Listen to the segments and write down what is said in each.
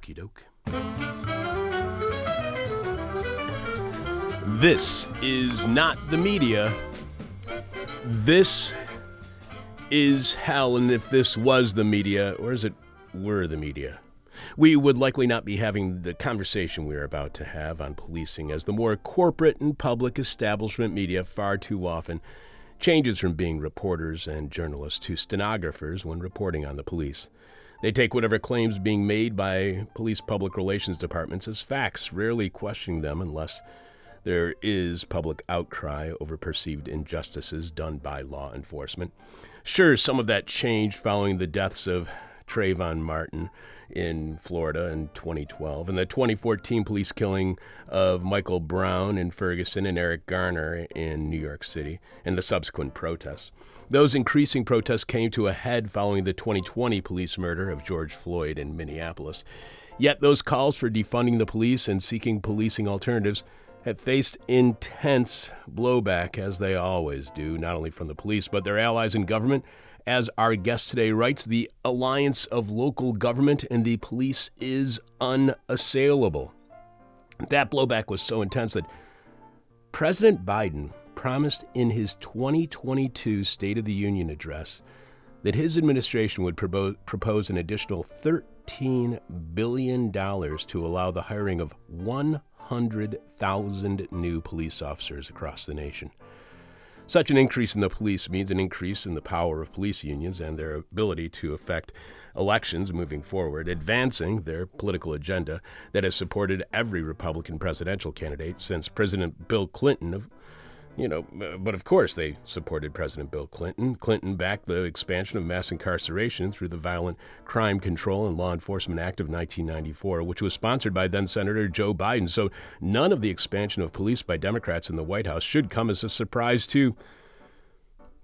Okie doke. This is not the media. This is hell, and if this was the media, or is it were the media? We would likely not be having the conversation we are about to have on policing, as the more corporate and public establishment media far too often changes from being reporters and journalists to stenographers when reporting on the police. They take whatever claims being made by police public relations departments as facts, rarely questioning them unless there is public outcry over perceived injustices done by law enforcement. Sure, some of that changed following the deaths of Trayvon Martin in Florida in 2012 and the 2014 police killing of Michael Brown in Ferguson and Eric Garner in New York City and the subsequent protests. Those increasing protests came to a head following the 2020 police murder of George Floyd in Minneapolis. Yet those calls for defunding the police and seeking policing alternatives have faced intense blowback, as they always do, not only from the police, but their allies in government. As our guest today writes, the alliance of local government and the police is unassailable. That blowback was so intense that President Biden promised in his 2022 State of the Union address that his administration would propo- propose an additional $13 billion to allow the hiring of 100,000 new police officers across the nation. Such an increase in the police means an increase in the power of police unions and their ability to affect elections moving forward, advancing their political agenda that has supported every Republican presidential candidate since President Bill Clinton of you know, but of course they supported President Bill Clinton. Clinton backed the expansion of mass incarceration through the Violent Crime Control and Law Enforcement Act of 1994, which was sponsored by then Senator Joe Biden. So none of the expansion of police by Democrats in the White House should come as a surprise to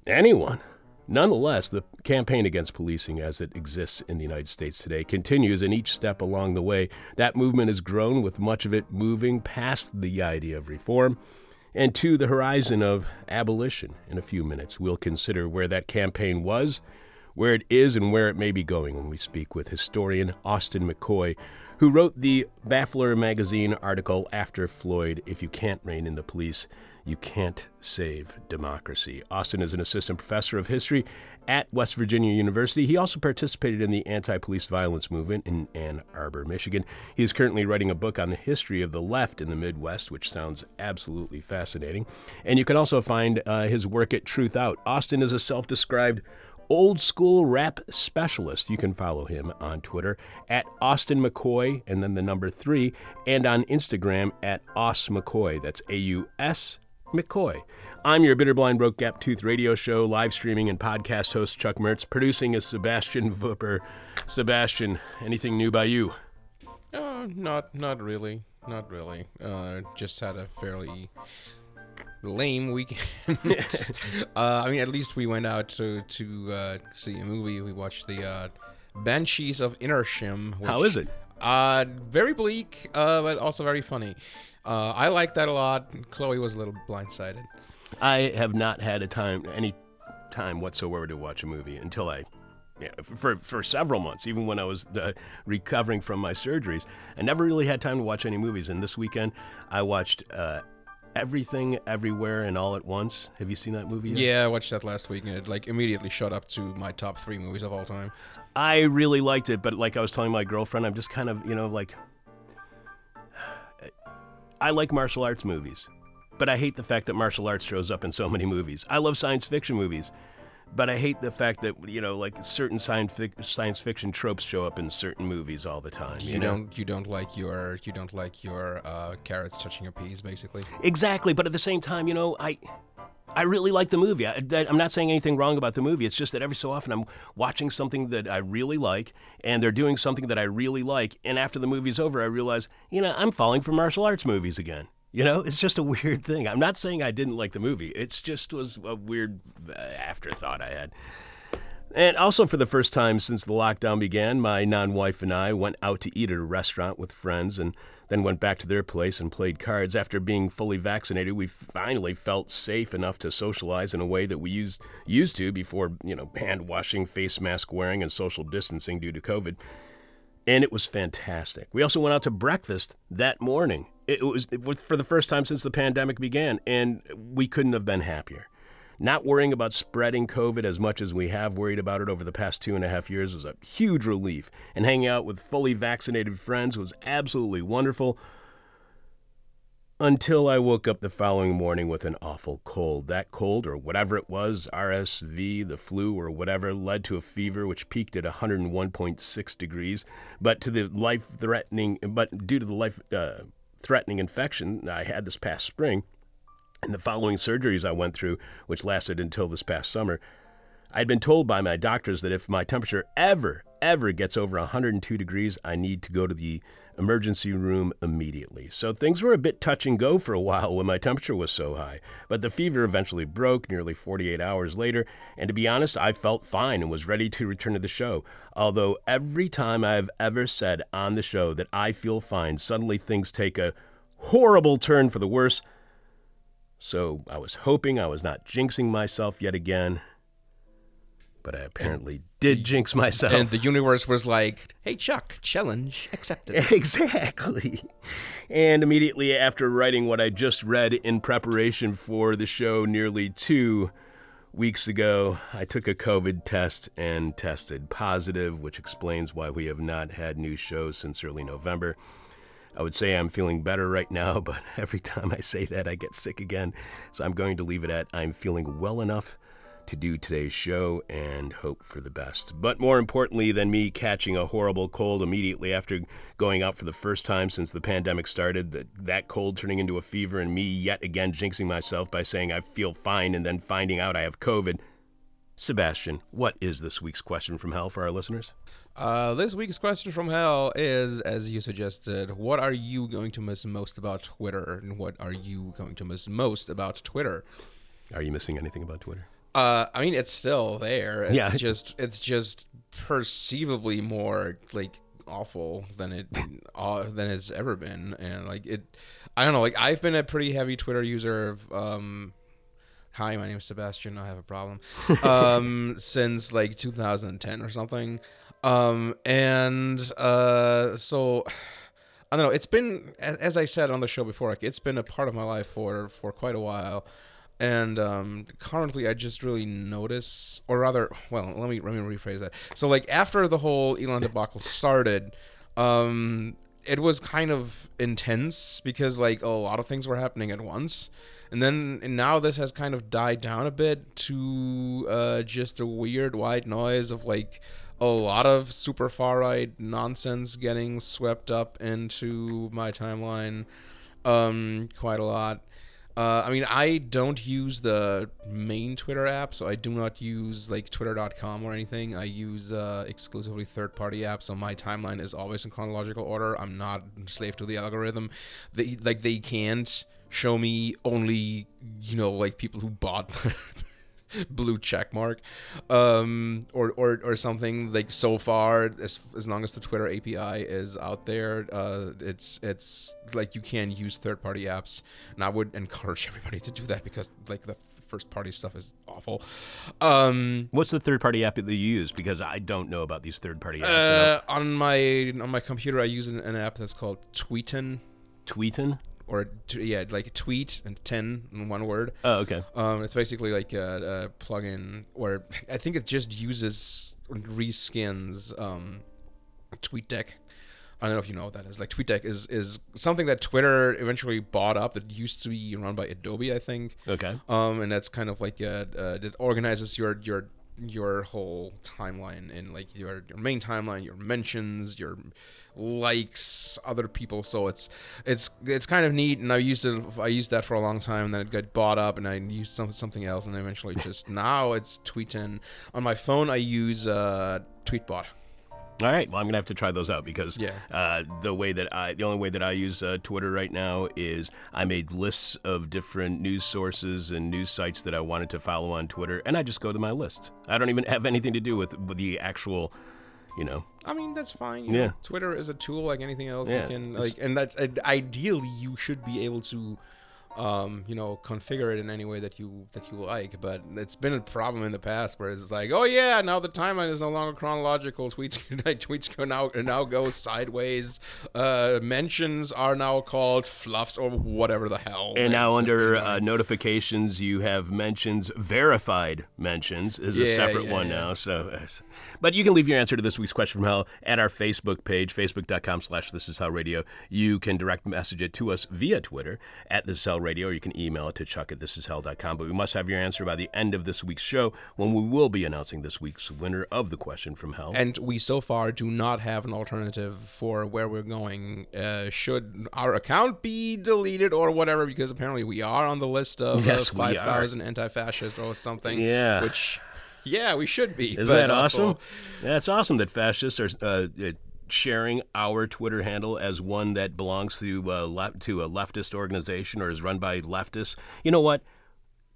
anyone. Nonetheless, the campaign against policing as it exists in the United States today continues, and each step along the way, that movement has grown, with much of it moving past the idea of reform and to the horizon of abolition. In a few minutes, we'll consider where that campaign was, where it is, and where it may be going when we speak with historian Austin McCoy, who wrote the Baffler magazine article After Floyd If You Can't Rein in the Police, You Can't Save Democracy. Austin is an assistant professor of history at West Virginia University. He also participated in the anti police violence movement in Ann Arbor, Michigan. He is currently writing a book on the history of the left in the Midwest, which sounds absolutely fascinating. And you can also find uh, his work at Truthout. Austin is a self described old school rap specialist. You can follow him on Twitter at Austin McCoy and then the number three, and on Instagram at Aus McCoy. That's A U S McCoy. I'm your bitter, blind, broke, gap tooth radio show, live streaming, and podcast host Chuck Mertz. Producing is Sebastian Vupper. Sebastian, anything new by you? Uh, not not really, not really. Uh, just had a fairly lame weekend. uh, I mean, at least we went out to to uh, see a movie. We watched the uh, Banshees of Inisherin. Which, How is it? Uh, very bleak, uh, but also very funny. Uh, I liked that a lot. Chloe was a little blindsided. I have not had a time, any time whatsoever to watch a movie until I, yeah, for for several months, even when I was uh, recovering from my surgeries. I never really had time to watch any movies. And this weekend, I watched uh, Everything, Everywhere, and All at Once. Have you seen that movie? Yet? Yeah, I watched that last week, and it like immediately shot up to my top three movies of all time. I really liked it, but like I was telling my girlfriend, I'm just kind of, you know, like I like martial arts movies, but I hate the fact that martial arts shows up in so many movies. I love science fiction movies, but I hate the fact that you know, like certain science fic- science fiction tropes show up in certain movies all the time. You, You, know? don't you don't like your you don't like your uh, carrots touching your peas, basically. exactly, but at the same time, you know, I. I really like the movie. I, am not saying anything wrong about the movie. It's just that every so often I'm watching something that I really like, and they're doing something that I really like, and after the movie's over, I realize, you know, I'm falling for martial arts movies again. You know, it's just a weird thing. I'm not saying I didn't like the movie. It's just was a weird uh, afterthought I had. And also, for the first time since the lockdown began, my non wife and I went out to eat at a restaurant with friends, and then went back to their place and played cards. After being fully vaccinated, we finally felt safe enough to socialize in a way that we used used to before, you know, hand washing, face mask wearing, and social distancing due to COVID. And it was fantastic. We also went out to breakfast that morning. It was, it was for the first time since the pandemic began, and we couldn't have been happier. Not worrying about spreading COVID as much as we have worried about it over the past two and a half years was a huge relief, and hanging out with fully vaccinated friends was absolutely wonderful. Until I woke up the following morning with an awful cold. That cold, or whatever it was, RSV, the flu, or whatever, led to a fever which peaked at 101.6 degrees. But to the life-threatening, but due to the uh, life-threatening infection I had this past spring, and the following surgeries I went through, which lasted until this past summer, I'd been told by my doctors that if my temperature ever, ever gets over 102 degrees, I need to go to the emergency room immediately. So things were a bit touch and go for a while when my temperature was so high, but the fever eventually broke nearly 48 hours later, and to be honest, I felt fine and was ready to return to the show. Although every time I've ever said on the show that I feel fine, suddenly things take a horrible turn for the worse. So I was hoping I was not jinxing myself yet again. But I apparently did jinx myself. And the universe was like, "Hey, Chuck, challenge accepted." Exactly. And immediately after writing what I just read in preparation for the show nearly two weeks ago, I took a COVID test and tested positive, which explains why we have not had new shows since early November. I would say I'm feeling better right now, but every time I say that, I get sick again. So I'm going to leave it at I'm feeling well enough to do today's show and hope for the best. But more importantly than me catching a horrible cold immediately after going out for the first time since the pandemic started, that, that cold turning into a fever and me yet again jinxing myself by saying I feel fine and then finding out I have COVID. Sebastian, what is this week's question from hell for our listeners? Uh, this week's question from hell is, as you suggested, what are you going to miss most about Twitter, and what are you going to miss most about Twitter? Are you missing anything about Twitter? Uh, I mean, it's still there. It's Yeah. just it's just perceivably more like awful than it uh, than it's ever been, and like it. I don't know. Like I've been a pretty heavy Twitter user. Of, um, hi, my name is Sebastian. I have a problem. Um, since like 2010 or something. Um, and uh, so. I don't know. It's been, as I said on the show before, like it's been a part of my life for for quite a while, and um, currently I just really notice, or rather, well, let me let me rephrase that. So like after the whole Elon debacle started, um, it was kind of intense because like a lot of things were happening at once. And then and now this has kind of died down a bit to uh, just a weird white noise of like a lot of super far right nonsense getting swept up into my timeline um, quite a lot. Uh, I mean, I don't use the main Twitter app, so I do not use like Twitter.com or anything. I use uh, exclusively third-party apps, so my timeline is always in chronological order. I'm not slave to the algorithm. They like they can't show me only you know like people who bought blue check mark um or, or or something like so far as as long as the twitter api is out there uh it's it's like you can use third party apps and i would encourage everybody to do that because like the first party stuff is awful um What's the third party app that you use? Because I don't know about these third party apps. uh, on my on my computer i use an, an app that's called tweeten Tweeten? Or t- yeah like a tweet and 10 in one word Oh, okay. Um, it's basically like a, a plugin where I think it just uses reskins um, TweetDeck. I don't know if you know what that is. Like TweetDeck is is something that Twitter eventually bought up that used to be run by Adobe, I think. Okay. Um, and that's kind of like a, uh, that organizes your your your whole timeline and like your your main timeline, your mentions, your likes, other people. So it's it's it's kind of neat, and I used it. I used that for a long time, and then it got bought up, and I used some, something else, and eventually just now it's Tweeten On my phone, I use uh, Tweetbot. All right. Well, I'm gonna have to try those out because Yeah. uh, the way that I, the only way that I use uh, Twitter right now is I made lists of different news sources and news sites that I wanted to follow on Twitter, and I just go to my list. I don't even have anything to do with, with the actual, you know. I mean, that's fine. you Yeah. know. Twitter is a tool like anything else. Yeah, You can like, and that's ideally you should be able to, um, you know, configure it in any way that you that you like. But it's been a problem in the past where it's like, oh yeah, now the timeline is no longer chronological. Tweets tweets go now now go sideways. Uh, mentions are now called fluffs or whatever the hell. And now under uh, notifications, you have mentions. Verified mentions is a separate yeah, one yeah. now. So, but you can leave your answer to this week's question from hell at our Facebook page, facebook.com slash This Is Hell Radio. You can direct message it to us via Twitter at This Is Hell Radio, or you can email it to chuck at thisishell.com. But we must have your answer by the end of this week's show when we will be announcing this week's winner of the question from hell. And we so far do not have an alternative for where we're going. Uh, should our account be deleted or whatever? Because apparently we are on the list of Yes, uh, 5,000 anti-fascists or something. Yeah. Which, yeah, we should be. Is that awesome? Yeah, it's awesome that fascists are uh, sharing our Twitter handle as one that belongs to uh, le- to a leftist organization or is run by leftists. You know what?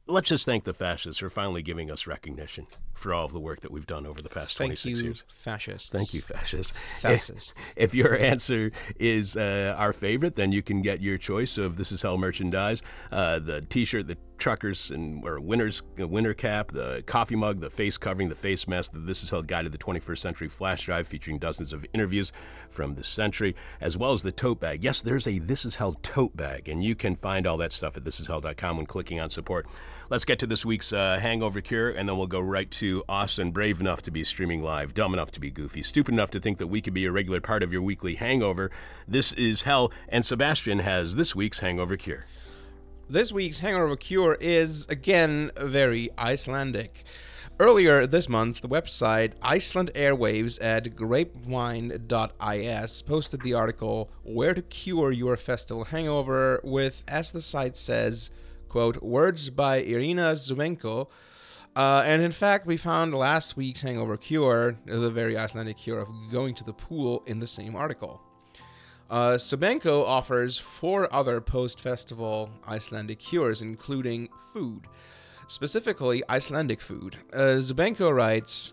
Let's just thank the fascists for finally giving us recognition for all of the work that we've done over the past Thank 26 you, years. fascists. Thank you, fascists. Fascists. If your answer is uh, our favorite, then you can get your choice of This Is Hell merchandise: uh, the T-shirt, the truckers and or winners winter cap, the coffee mug, the face covering, the face mask, the This Is Hell Guide to the 21st Century flash drive featuring dozens of interviews from the century, as well as the tote bag. Yes, there's a This Is Hell tote bag, and you can find all that stuff at thisishell.com when clicking on support. Let's get to this week's uh, hangover cure, and then we'll go right to Austin, brave enough to be streaming live, dumb enough to be goofy, stupid enough to think that we could be a regular part of your weekly hangover. This is Hell, and Sebastian has this week's hangover cure. This week's hangover cure is again very Icelandic. Earlier this month, the website Iceland Airwaves at grapevine.is posted the article Where to Cure Your Festival Hangover with, as the site says, quote, words by Irina Zubenko. Uh, and in fact, we found last week's hangover cure, the very Icelandic cure of going to the pool, in the same article. Uh, Zubenko offers four other post festival Icelandic cures, including food, specifically Icelandic food. Uh, writes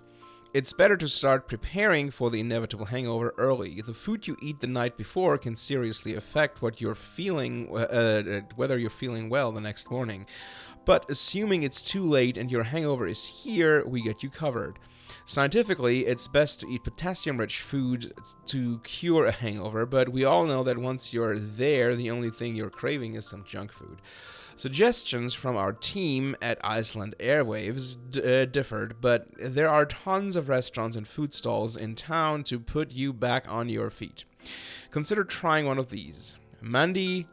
It's better to start preparing for the inevitable hangover early. The food you eat the night before can seriously affect what you're feeling, uh, uh, whether you're feeling well the next morning. But assuming it's too late and your hangover is here, we get you covered. Scientifically, it's best to eat potassium rich food to cure a hangover, but we all know that once you're there, the only thing you're craving is some junk food. Suggestions from our team at Iceland Airwaves d- uh, differed, but there are tons of restaurants and food stalls in town to put you back on your feet. Consider trying one of these Mandi,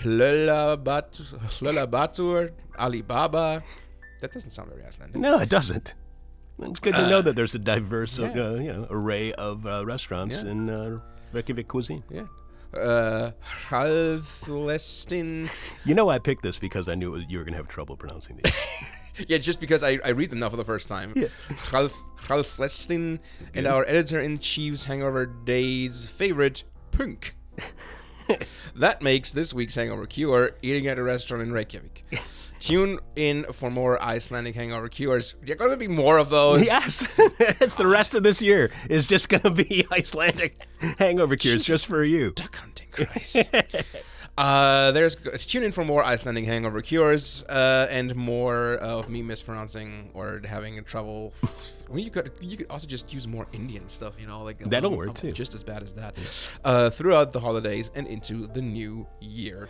Hlölabat- Hlölabatur, Alibaba. That doesn't sound very Icelandic. No, it doesn't. It's good to know that there's a diverse uh, you know, array of uh, restaurants Yeah. in uh, Reykjavik cuisine. Yeah. Uh, You know, I picked this because I knew you were going to have trouble pronouncing these. Yeah, just because I, I read them now for the first time. Yeah. And our editor in chief's hangover days favorite, Punk. that makes this week's hangover cure eating at a restaurant in Reykjavik. Tune in for more Icelandic hangover cures. There are going to be more of those. yes, it's the rest of this year is just going to be Icelandic hangover cures just for you. Duck hunting, Christ. uh, there's tune in for more Icelandic hangover cures uh, and more of me mispronouncing or having trouble. Well, you could you could also just use more Indian stuff, you know, like That'll I'm- work, I'm too. Just as bad as that. Uh, throughout the holidays and into the new year.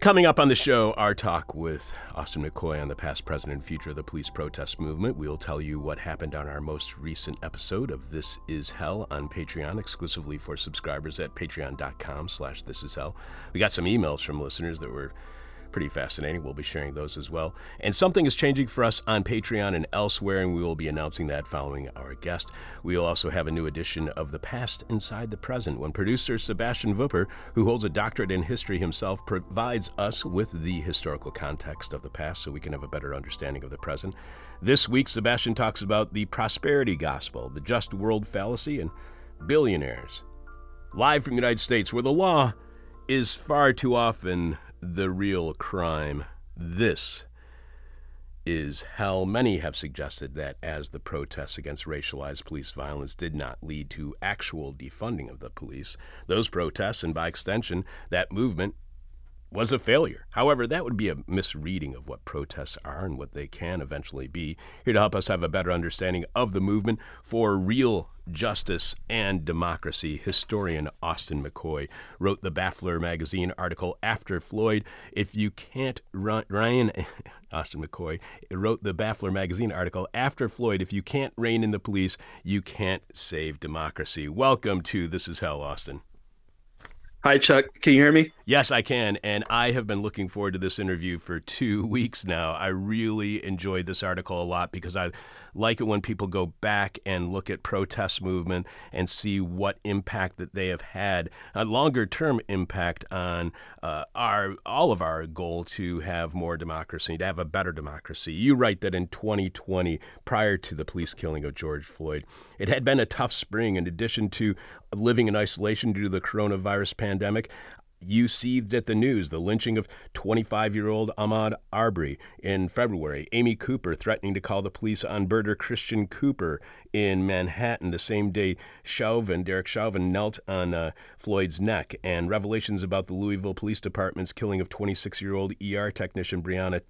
Coming up on the show, our talk with Austin McCoy on the past, present, and future of the police protest movement. We'll tell you what happened on our most recent episode of This Is Hell on Patreon, exclusively for subscribers at patreon.com slash this is hell. We got some emails from listeners that were pretty fascinating. We'll be sharing those as well. And something is changing for us on Patreon and elsewhere, and we will be announcing that following our guest. We'll also have a new edition of The Past Inside the Present when producer Sebastian Vupper, who holds a doctorate in history himself, provides us with the historical context of the past so we can have a better understanding of the present. This week, Sebastian talks about the prosperity gospel, the just world fallacy, and billionaires. Live from the United States, where the law is far too often the real crime. This is Hell Many have suggested that as the protests against racialized police violence did not lead to actual defunding of the police, those protests, and by extension, that movement, was a failure. However, that would be a misreading of what protests are and what they can eventually be. Here to help us have a better understanding of the movement for real justice and democracy, historian Austin McCoy wrote the Baffler magazine article After Floyd. If you can't Ryan, Austin McCoy wrote the Baffler magazine article After Floyd. If you can't rein in the police, you can't save democracy. Welcome to This Is Hell, Austin. Hi, Chuck. Can you hear me? Yes, I can. And I have been looking forward to this interview for two weeks now. I really enjoyed this article a lot because I like it when people go back and look at protest movement and see what impact that they have had, a longer term impact on uh, our all of our goal to have more democracy, to have a better democracy. You write that in 2020, prior to the police killing of George Floyd, it had been a tough spring. In addition to living in isolation due to the coronavirus pandemic, you seethed at the news the lynching of 25 year old Ahmaud Arbery in February, Amy Cooper threatening to call the police on birder Christian Cooper in Manhattan the same day Chauvin, Derek Chauvin, knelt on uh, Floyd's neck, and revelations about the Louisville Police Department's killing of 26 year old ER technician Breonna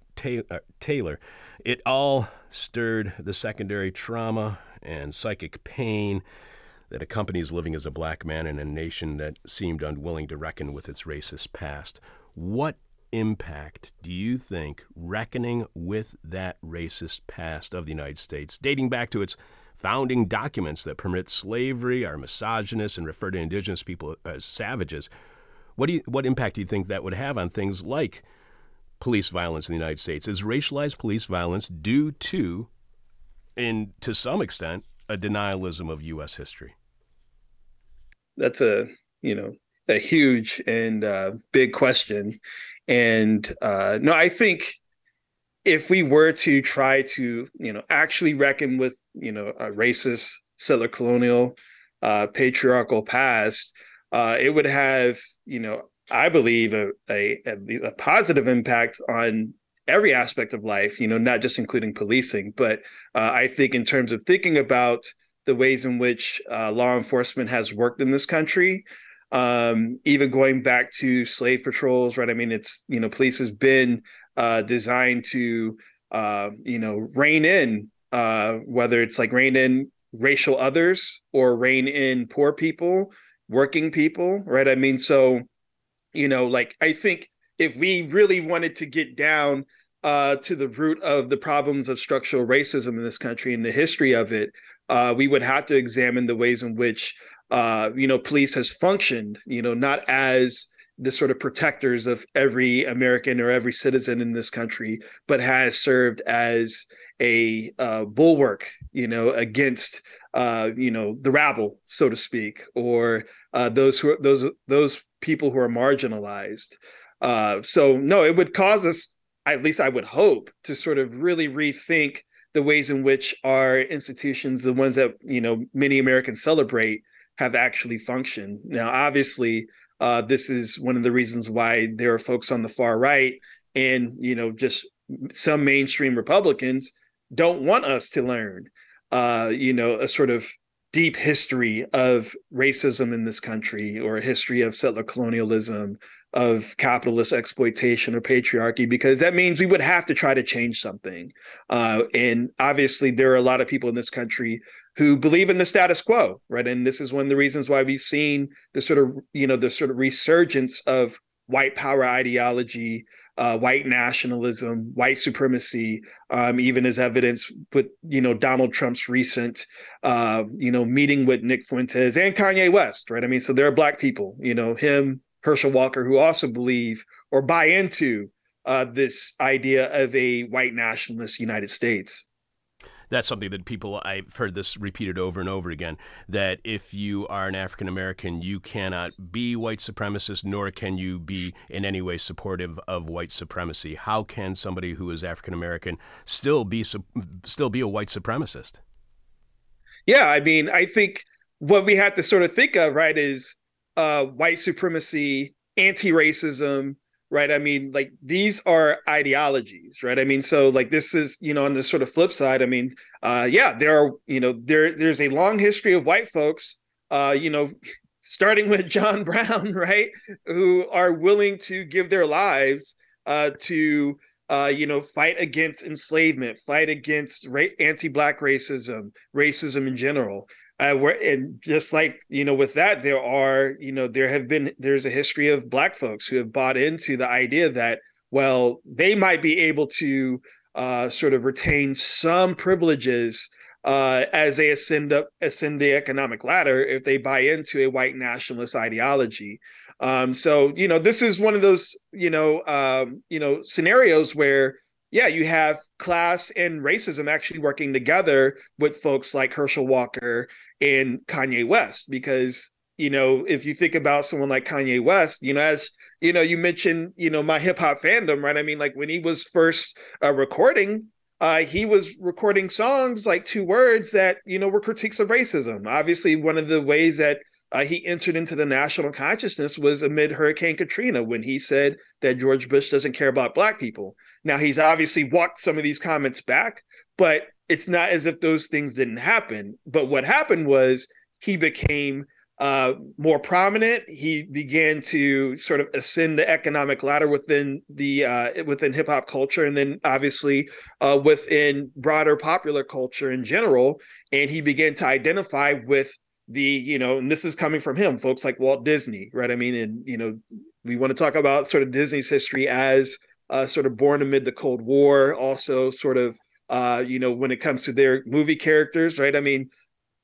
uh, Taylor. It all stirred the secondary trauma and psychic pain that accompanies living as a black man in a nation that seemed unwilling to reckon with its racist past. What impact do you think reckoning with that racist past of the United States, dating back to its founding documents that permit slavery, are misogynist, and refer to indigenous people as savages, what, do you, what impact do you think that would have on things like police violence in the United States? Is racialized police violence due to, in to some extent, a denialism of U.S. history? That's a you know a huge and uh, big question, and uh, no, I think if we were to try to you know actually reckon with you know a racist settler colonial uh, patriarchal past, uh, it would have you know I believe a, a a positive impact on every aspect of life, you know, not just including policing. But uh, I think in terms of thinking about the ways in which uh, law enforcement has worked in this country, um, even going back to slave patrols, right? I mean, it's, you know, police has been uh, designed to, uh, you know, rein in, uh, whether it's like rein in racial others or rein in poor people, working people, right? I mean, so, you know, like I think if we really wanted to get down uh, to the root of the problems of structural racism in this country and the history of it, uh, we would have to examine the ways in which uh, you know police has functioned. You know, not as the sort of protectors of every American or every citizen in this country, but has served as a uh, bulwark, you know, against uh, you know the rabble, so to speak, or uh, those who are, those those people who are marginalized. Uh, so no, it would cause us, at least I would hope, to sort of really rethink the ways in which our institutions, the ones that you know many Americans celebrate, have actually functioned. Now, obviously, uh, this is one of the reasons why there are folks on the far right and you know just some mainstream Republicans don't want us to learn, uh, you know, a sort of deep history of racism in this country or a history of settler colonialism of capitalist exploitation or patriarchy because that means we would have to try to change something. Uh, and obviously, there are a lot of people in this country who believe in the status quo, right? And this is one of the reasons why we've seen the sort of, you know, the sort of resurgence of white power ideology, uh, white nationalism, white supremacy, um, even as evidence with you know Donald Trump's recent uh, you know meeting with Nick Fuentes and Kanye West, right? I mean, so there are black people, you know, him, Herschel Walker, who also believe or buy into uh, this idea of a white nationalist United States. That's something that people, I've heard this repeated over and over again, that if you are an African American, you cannot be white supremacist, nor can you be in any way supportive of white supremacy. How can somebody who is African American still be still be a white supremacist? Yeah, I mean, I think what we have to sort of think of, right, is uh, white supremacy, anti-racism, right? I mean, like these are ideologies, right? I mean, so like this is, you know, on the sort of flip side, I mean, uh, yeah, there are, you know, there there's a long history of white folks, uh, you know, starting with John Brown, right, who are willing to give their lives uh, to uh, you know, fight against enslavement, fight against ra- anti-black racism, racism in general. Uh, where and just like you know, with that, there are you know there have been there's a history of black folks who have bought into the idea that well they might be able to uh, sort of retain some privileges uh, as they ascend up ascend the economic ladder if they buy into a white nationalist ideology. Um, so you know, this is one of those you know um, you know scenarios where yeah, you have class and racism actually working together with folks like Herschel Walker and Kanye West because you know if you think about someone like Kanye West, you know as you know you mentioned you know my hip hop fandom, right? I mean like when he was first uh, recording uh, he was recording songs like two words that you know were critiques of racism. Obviously, one of the ways that uh, he entered into the national consciousness was amid Hurricane Katrina when he said that George Bush doesn't care about black people. Now he's obviously walked some of these comments back, but it's not as if those things didn't happen. But what happened was he became uh, more prominent. He began to sort of ascend the economic ladder within the uh, within hip hop culture, and then obviously uh, within broader popular culture in general. And he began to identify with the you know and this is coming from him folks like walt disney right? I mean and you know we want to talk about sort of disney's history as uh, sort of born amid the cold war also sort of uh, you know when it comes to their movie characters right? I mean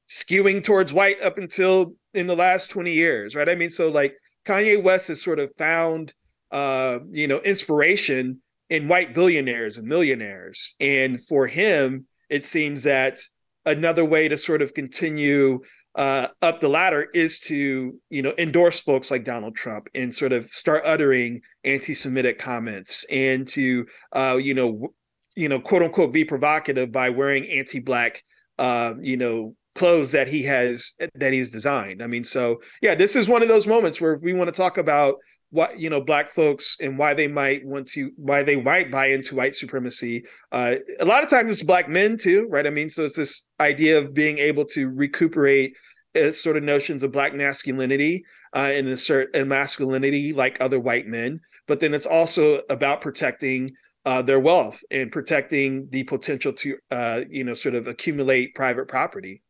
skewing towards white up until in the last 20 years right? I mean so like kanye west has sort of found uh, you know inspiration in white billionaires and millionaires. And for him it seems that another way to sort of continue uh, up the ladder is to you know endorse folks like Donald Trump and sort of start uttering anti-Semitic comments and to uh, you know you know quote unquote be provocative by wearing anti-black uh, you know clothes that he has that he's designed. I mean, so yeah, this is one of those moments where we want to talk about what you know black folks and why they might want to why they might buy into white supremacy uh, a lot of times it's black men too right? I mean so it's this idea of being able to recuperate uh, sort of notions of black masculinity uh, and assert a masculinity like other white men. But then it's also about protecting uh, their wealth and protecting the potential to uh, you know sort of accumulate private property.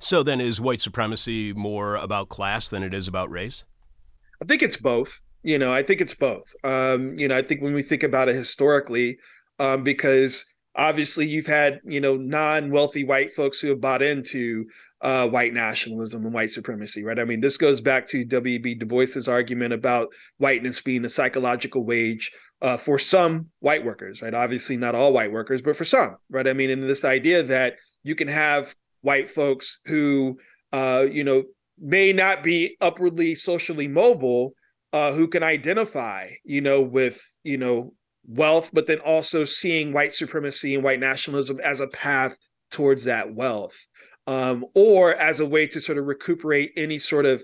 So then is white supremacy more about class than it is about race I think it's both. You know, I think it's both. Um, you know, I think when we think about it historically, um, because obviously you've had you know non-wealthy white folks who have bought into uh, white nationalism and white supremacy, right? I mean, this goes back to W.B. Du Bois's argument about whiteness being a psychological wage uh, for some white workers, right? Obviously, not all white workers, but for some, right? I mean, and this idea that you can have white folks who, uh, you know, may not be upwardly socially mobile uh, who can identify, you know, with, you know, wealth, but then also seeing white supremacy and white nationalism as a path towards that wealth, um, or as a way to sort of recuperate any sort of,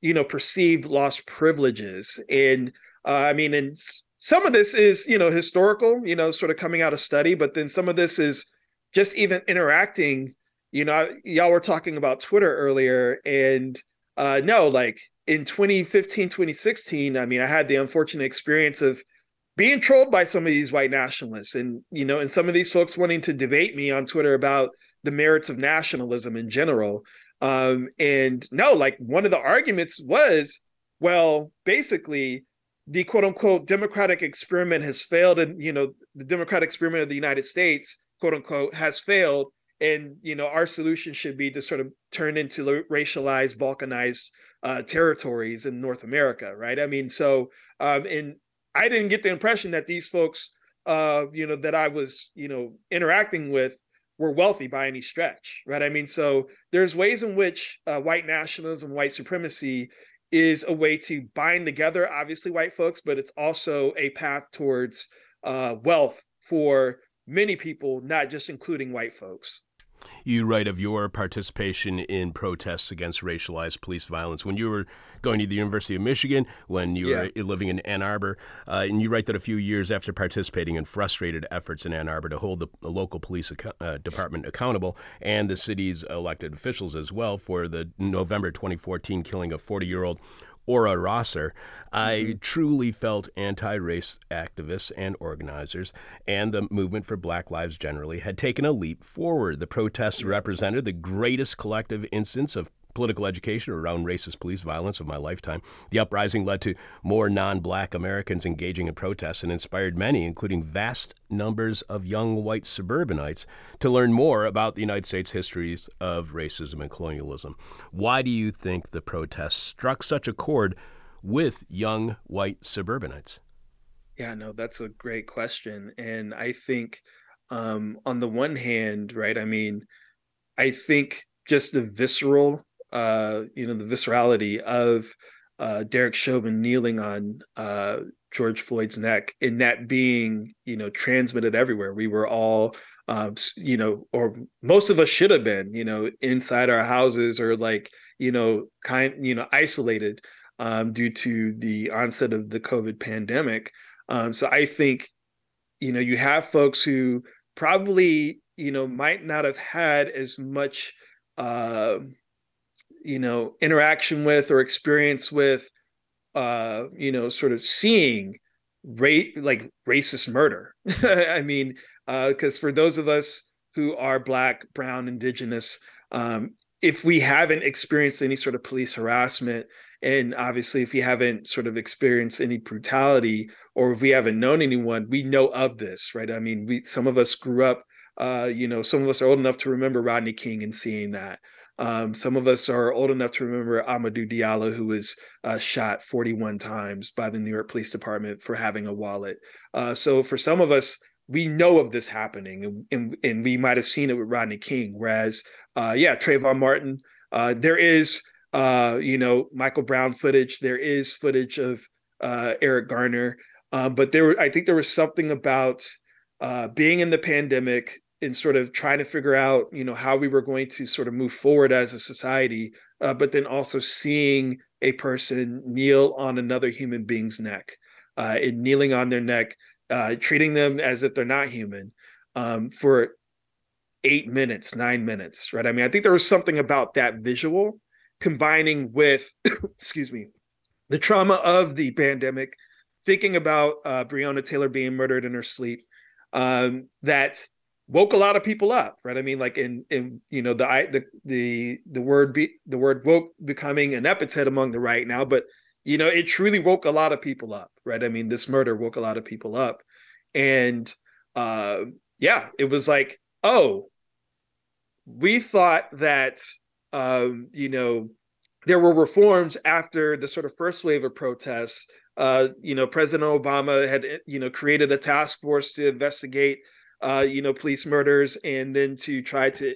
you know, perceived lost privileges. And uh, I mean, and some of this is, you know, historical, you know, sort of coming out of study, but then some of this is just even interacting you know y'all were talking about twitter earlier and uh no like in 2015 2016 i mean i had the unfortunate experience of being trolled by some of these white nationalists and you know and some of these folks wanting to debate me on twitter about the merits of nationalism in general. Um and no like one of the arguments was well basically the quote unquote democratic experiment has failed and you know the democratic experiment of the united states quote unquote has failed and you know our solution should be to sort of turn into racialized balkanized uh, territories in north america right? I mean so um and i didn't get the impression that these folks uh you know that i was you know interacting with were wealthy by any stretch right? I mean so there's ways in which uh, white nationalism white supremacy is a way to bind together obviously white folks but it's also a path towards uh, wealth for many people not just including white folks You write of your participation in protests against racialized police violence. When you were going to the University of Michigan, when you were living in Ann Arbor, uh, and you write that a few years after participating in frustrated efforts in Ann Arbor to hold the, the local police acco- uh, department accountable and the city's elected officials as well for the November 2014 killing of 40 year old Aura Rosser, I mm-hmm. truly felt anti race activists and organizers and the movement for Black Lives generally had taken a leap forward. The protests represented the greatest collective instance of political education around racist police violence of my lifetime. The uprising led to more non black Americans engaging in protests and inspired many, including vast numbers of young white suburbanites, to learn more about the United States histories of racism and colonialism. Why do you think the protests struck such a chord with young white suburbanites? Yeah, no, that's a great question. And I think um on the one hand, right, I mean, I think just the visceral uh, you know, the viscerality of uh Derek Chauvin kneeling on uh George Floyd's neck and that being, you know, transmitted everywhere. We were all um, you know, or most of us should have been, you know, inside our houses or like, you know, kind, you know, isolated um, due to the onset of the COVID pandemic. Um, so I think, you know, you have folks who probably, you know, might not have had as much, uh, you know, interaction with or experience with, uh, you know, sort of seeing rate like racist murder. I mean, uh because for those of us who are black, brown, indigenous, um, if we haven't experienced any sort of police harassment, and obviously if we haven't sort of experienced any brutality, or if we haven't known anyone, we know of this, right? I mean, we some of us grew up, uh, you know, some of us are old enough to remember Rodney King and seeing that. Um, some of us are old enough to remember Amadou Diallo, who was uh, shot 41 times by the New York Police Department for having a wallet. Uh, so for some of us, we know of this happening, and, and, and we might have seen it with Rodney King. Whereas, uh, yeah, Trayvon Martin, uh, there is, uh, you know, Michael Brown footage. There is footage of uh, Eric Garner, but there, I think there was something about being in the pandemic and sort of trying to figure out, you know, how we were going to sort of move forward as a society, uh, but then also seeing a person kneel on another human being's neck, uh, and kneeling on their neck, uh, treating them as if they're not human, um, for eight minutes, nine minutes, right? I mean, I think there was something about that visual combining with, excuse me, the trauma of the pandemic, thinking about uh, Breonna Taylor being murdered in her sleep, um, that woke a lot of people up, right? I mean, like in in you know the I the the the word be the word woke becoming an epithet among the right now, but you know it truly woke a lot of people up, right? I mean, this murder woke a lot of people up, and uh, yeah, it was like, oh, we thought that um, you know there were reforms after the sort of first wave of protests. Uh, you know, President Obama had you know created a task force to investigate uh, you know, police murders, and then to try to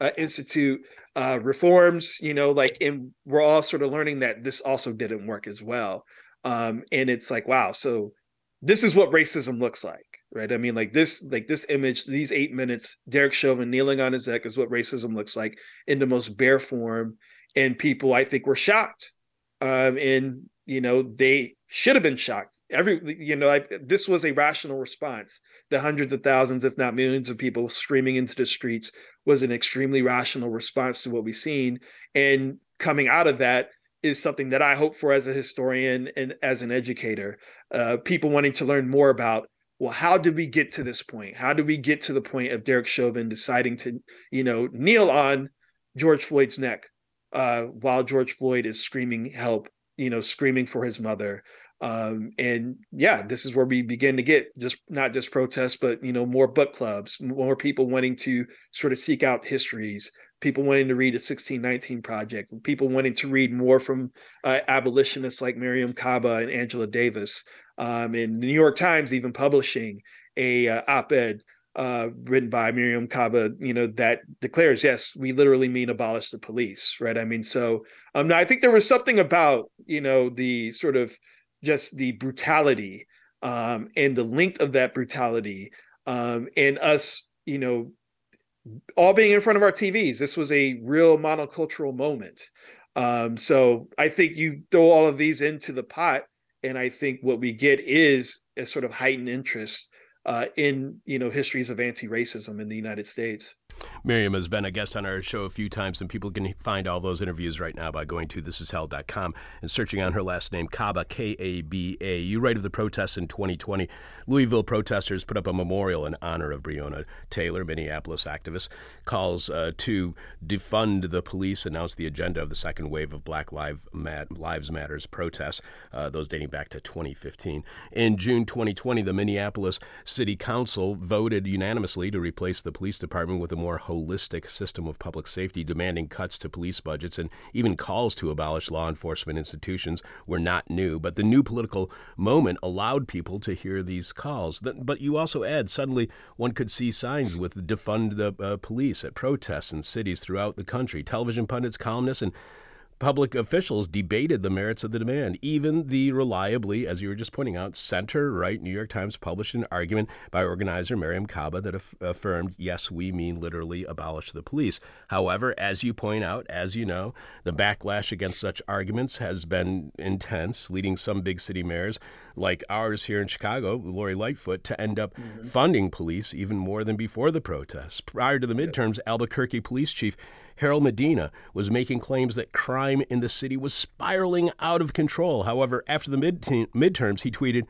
uh, institute uh, reforms. You know, like, and we're all sort of learning that this also didn't work as well. Um, and it's like, wow, so this is what racism looks like, right? I mean, like this, like this image, these eight minutes, Derek Chauvin kneeling on his neck is what racism looks like in the most bare form. And people, I think, were shocked. Um, and you know, they should have been shocked. Every, you know, like this was a rational response the hundreds of thousands, if not millions of people streaming into the streets was an extremely rational response to what we've seen. And coming out of that is something that I hope for as a historian and as an educator. Uh, people wanting to learn more about, well, how did we get to this point? How did we get to the point of Derek Chauvin deciding to, you know, kneel on George Floyd's neck uh, while George Floyd is screaming help, you know, screaming for his mother, um, and yeah this is where we begin to get just not just protests but you know more book clubs more people wanting to sort of seek out histories people wanting to read the 1619 project people wanting to read more from uh, abolitionists like mariame kaba and angela davis um, and the new york times even publishing a uh, op-ed uh, written by Mariame Kaba, you know, that declares, yes, we literally mean abolish the police, right? I mean, so um, I think there was something about, you know, the sort of just the brutality um, and the length of that brutality um, and us, you know, all being in front of our TVs. This was a real monocultural moment. Um, so I think you throw all of these into the pot, and I think what we get is a sort of heightened interest uh, in you know histories of anti-racism in the United States. Mariame has been a guest on our show a few times, and people can find all those interviews right now by going to thisishell.com and searching on her last name, Kaba, K A B A. You write of the protests in 2020. Louisville protesters put up a memorial in honor of Breonna Taylor, Minneapolis activist, calls uh, to defund the police, announced the agenda of the second wave of Black Lives Matters protests, uh, those dating back to 2015. In June 2020, the Minneapolis City Council voted unanimously to replace the police department with a more holistic system of public safety, demanding cuts to police budgets and even calls to abolish law enforcement institutions were not new. But the new political moment allowed people to hear these calls. But you also add, suddenly one could see signs with defund the uh, police at protests in cities throughout the country. Television pundits, columnists, and Public officials debated the merits of the demand. Even the reliably, as you were just pointing out, center right New York Times published an argument by organizer Mariame Kaba that aff- affirmed, yes, we mean literally abolish the police. However, as you point out, as you know, the backlash against such arguments has been intense, leading some big city mayors like ours here in Chicago, Lori Lightfoot, to end up mm-hmm. funding police even more than before the protests. Prior to the midterms, Albuquerque police chief Harold Medina was making claims that crime in the city was spiraling out of control. However, after the mid- midterms, he tweeted,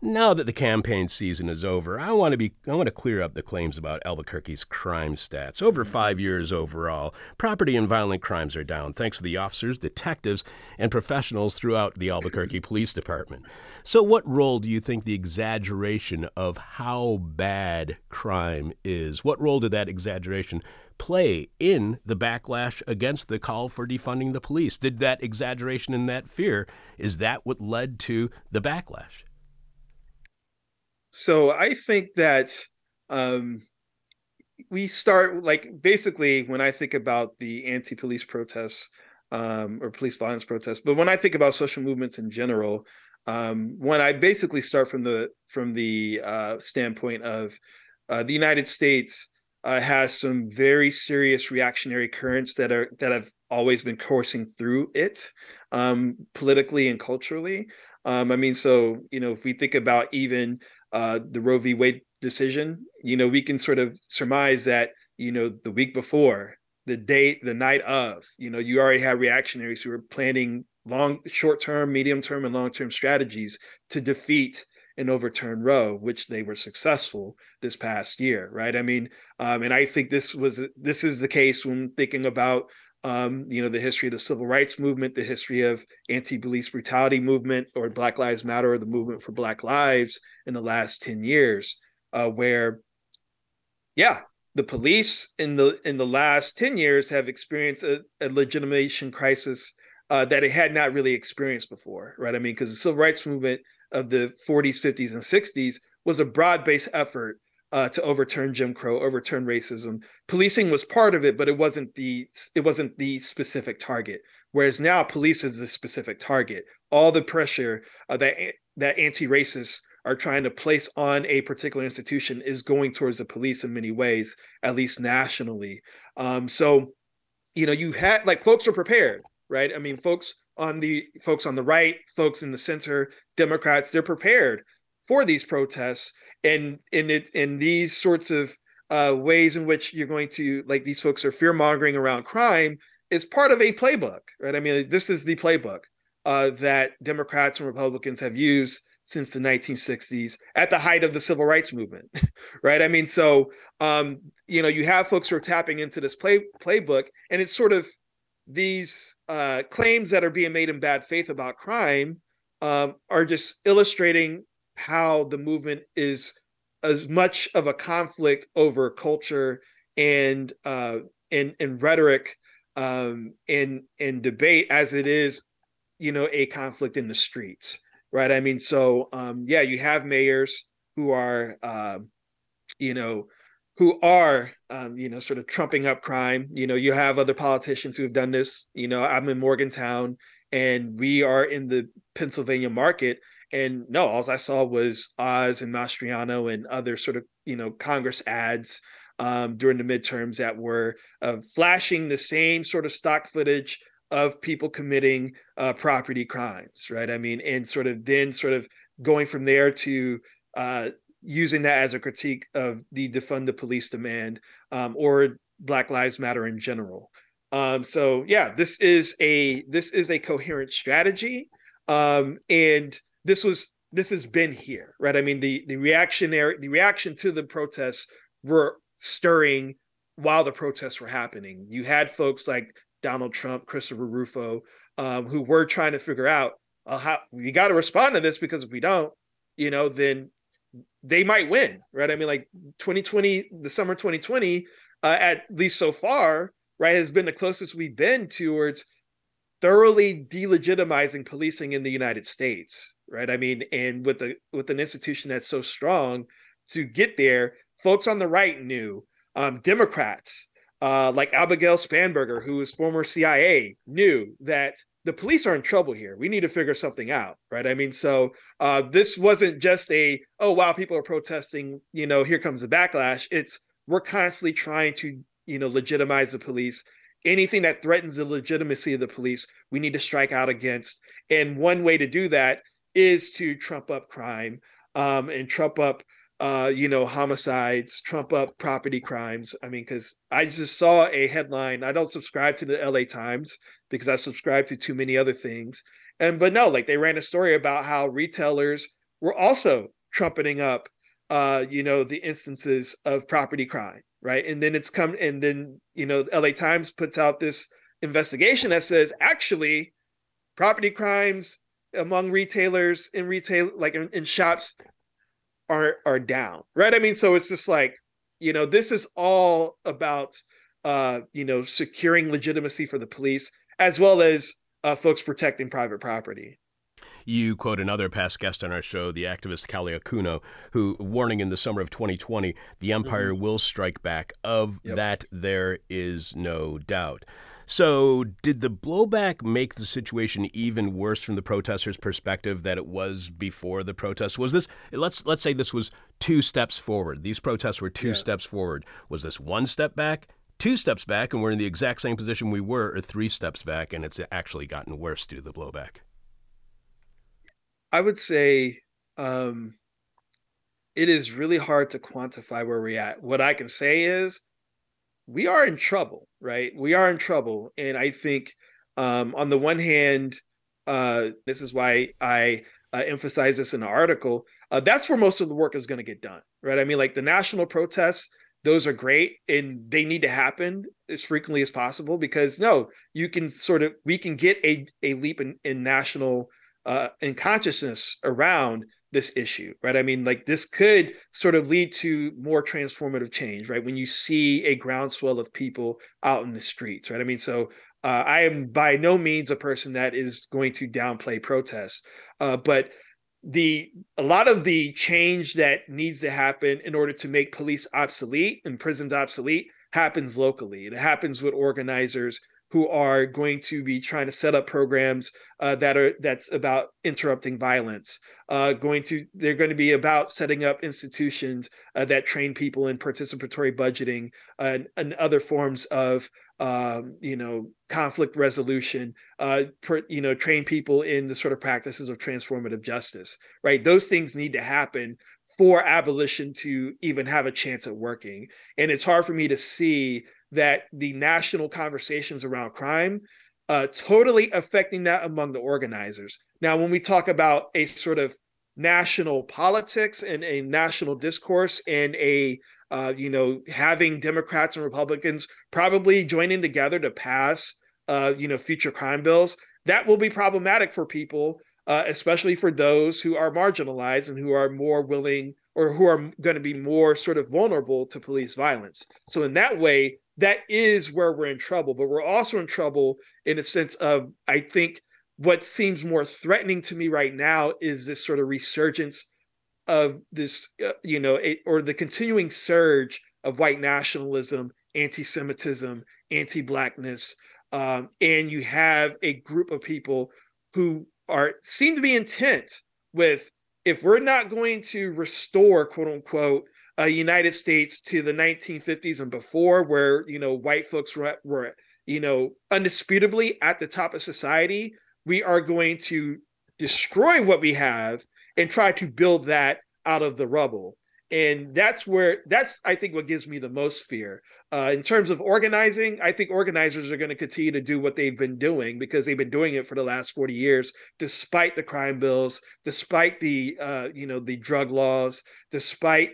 now that the campaign season is over, I want to be I want to clear up the claims about Albuquerque's crime stats. Over mm-hmm. 5 years overall, property and violent crimes are down thanks to the officers, detectives, and professionals throughout the Albuquerque Police Department. So what role do you think the exaggeration of how bad crime is? What role did that exaggeration play in the backlash against the call for defunding the police? Did that exaggeration and that fear, is that what led to the backlash? So I think that um, we start like basically when I think about the anti-police protests um, or police violence protests, but when I think about social movements in general, um, when I basically start from the from the uh, standpoint of uh, the United States uh, has some very serious reactionary currents that are that have always been coursing through it um, politically and culturally. Um, I mean, so you know, if we think about even uh, the Roe v. Wade decision, you know, we can sort of surmise that you know the week before, the date, the night of, you know, you already had reactionaries who were planning long, short term, medium term, and long term strategies to defeat and overturn Roe, which they were successful this past year, right? I mean, um, and I think this was this is the case when thinking about um, you know the history of the civil rights movement, the history of anti-police brutality movement, or Black Lives Matter, or the movement for Black Lives in the last ten years, uh, where, yeah, the police in the in the last ten years have experienced a, a legitimation crisis uh, that it had not really experienced before, right? I mean, because the civil rights movement of the 40s, 50s, and 60s was a broad based effort uh, to overturn Jim Crow, overturn racism. Policing was part of it, but it wasn't the it wasn't the specific target. Whereas now, police is the specific target. All the pressure uh, that that anti-racists are trying to place on a particular institution is going towards the police in many ways, at least nationally. Um, so, you know, you had like folks are prepared, right? I mean, folks on the folks on the right, folks in the center, Democrats, they're prepared for these protests and in it in these sorts of uh, ways in which you're going to like these folks are fear mongering around crime is part of a playbook, right? I mean, this is the playbook uh, that Democrats and Republicans have used since the 1960s at the height of the civil rights movement, right? I mean, so um, you know, you have folks who are tapping into this play playbook, and it's sort of these uh, claims that are being made in bad faith about crime um, are just illustrating how the movement is as much of a conflict over culture and uh, and, and rhetoric um, and and debate as it is, you know, a conflict in the streets, right? I mean, so um, yeah, you have mayors who are, uh, you know, who are um, you know sort of trumping up crime you know you have other politicians who have done this you know i'm in morgantown and we are in the pennsylvania market and no all i saw was oz and mastriano and other sort of you know congress ads um, during the midterms that were uh, flashing the same sort of stock footage of people committing uh, property crimes, right? I mean, and sort of then sort of going from there to uh, using that as a critique of the defund the police demand um, or Black Lives Matter in general. Um, so yeah, this is a this is a coherent strategy, um, and this was this has been here, right? I mean, the the reactionary the reaction to the protests were stirring while the protests were happening. You had folks like Donald Trump, Christopher Rufo, um, who were trying to figure out uh, how we got to respond to this because if we don't, you know, then they might win, right? I mean, like 2020, the summer 2020, uh, at least so far, right, has been the closest we've been towards thoroughly delegitimizing policing in the United States, right? I mean, and with the with an institution that's so strong to get there, folks on the right knew, um, Democrats uh, like Abigail Spanberger, who is former CIA, knew that the police are in trouble here. We need to figure something out, right? I mean, so uh, this wasn't just a oh wow, people are protesting. You know, here comes the backlash. It's we're constantly trying to you know legitimize the police. Anything that threatens the legitimacy of the police, we need to strike out against. And one way to do that is to trump up crime um, and trump up uh, you know, homicides, trump up property crimes. I mean, because I just saw a headline. I don't subscribe to the LA Times because I've subscribed to too many other things. And but no, like they ran a story about how retailers were also trumpeting up uh, you know, the instances of property crime, right? And then it's come and then, you know, LA Times puts out this investigation that says actually property crimes among retailers in retail like in, in shops are are down, right? I mean, so it's just like, you know, this is all about uh, you know, securing legitimacy for the police as well as uh, folks protecting private property. You quote another past guest on our show, the activist Kali Akuno, who warning in the summer of 2020, the empire mm-hmm. will strike back. Of yep. that, there is no doubt. So, did the blowback make the situation even worse from the protesters' perspective that it was before the protest? Was this let's let's say this was two steps forward. These protests were two yeah. steps forward. Was this one step back, two steps back, and we're in the exact same position we were, or three steps back, and it's actually gotten worse due to the blowback? I would say um, it is really hard to quantify where we're at. What I can say is we are in trouble, right? We are in trouble. And I think um, on the one hand, uh, this is why I uh, emphasize this in the article. Uh, that's where most of the work is going to get done, right? I mean, like the national protests, those are great and they need to happen as frequently as possible because no, you can sort of we can get a a leap in, in national uh, in consciousness around this issue, right? I mean, like this could sort of lead to more transformative change, right? When you see a groundswell of people out in the streets, right? I mean, so uh, I am by no means a person that is going to downplay protests, uh, but the a lot of the change that needs to happen in order to make police obsolete and prisons obsolete happens locally. It happens with organizers who are going to be trying to set up programs uh, that are that's about interrupting violence. Uh, going to they're going to be about setting up institutions uh, that train people in participatory budgeting and, and other forms of um, you know conflict resolution. Uh, per, you know train people in the sort of practices of transformative justice. Right, those things need to happen for abolition to even have a chance at working. And it's hard for me to see that the national conversations around crime uh, totally affecting that among the organizers. Now, when we talk about a sort of national politics and a national discourse and a uh, you know having Democrats and Republicans probably joining together to pass uh, you know future crime bills, that will be problematic for people, uh, especially for those who are marginalized and who are more willing or who are going to be more sort of vulnerable to police violence. So in that way, that is where we're in trouble. But we're also in trouble in a sense of, I think, what seems more threatening to me right now is this sort of resurgence of this, uh, you know, it, or the continuing surge of white nationalism, anti Semitism, anti Blackness. Um, and you have a group of people who are seem to be intent with if we're not going to restore quote unquote a United States to the 1950s and before, where you know white folks were, were you know undisputably at the top of society, we are going to destroy what we have and try to build that out of the rubble. And that's where that's i think what gives me the most fear. Uh, in terms of organizing i think organizers are going to continue to do what they've been doing because they've been doing it for the last 40 years despite the crime bills despite the uh, you know the drug laws despite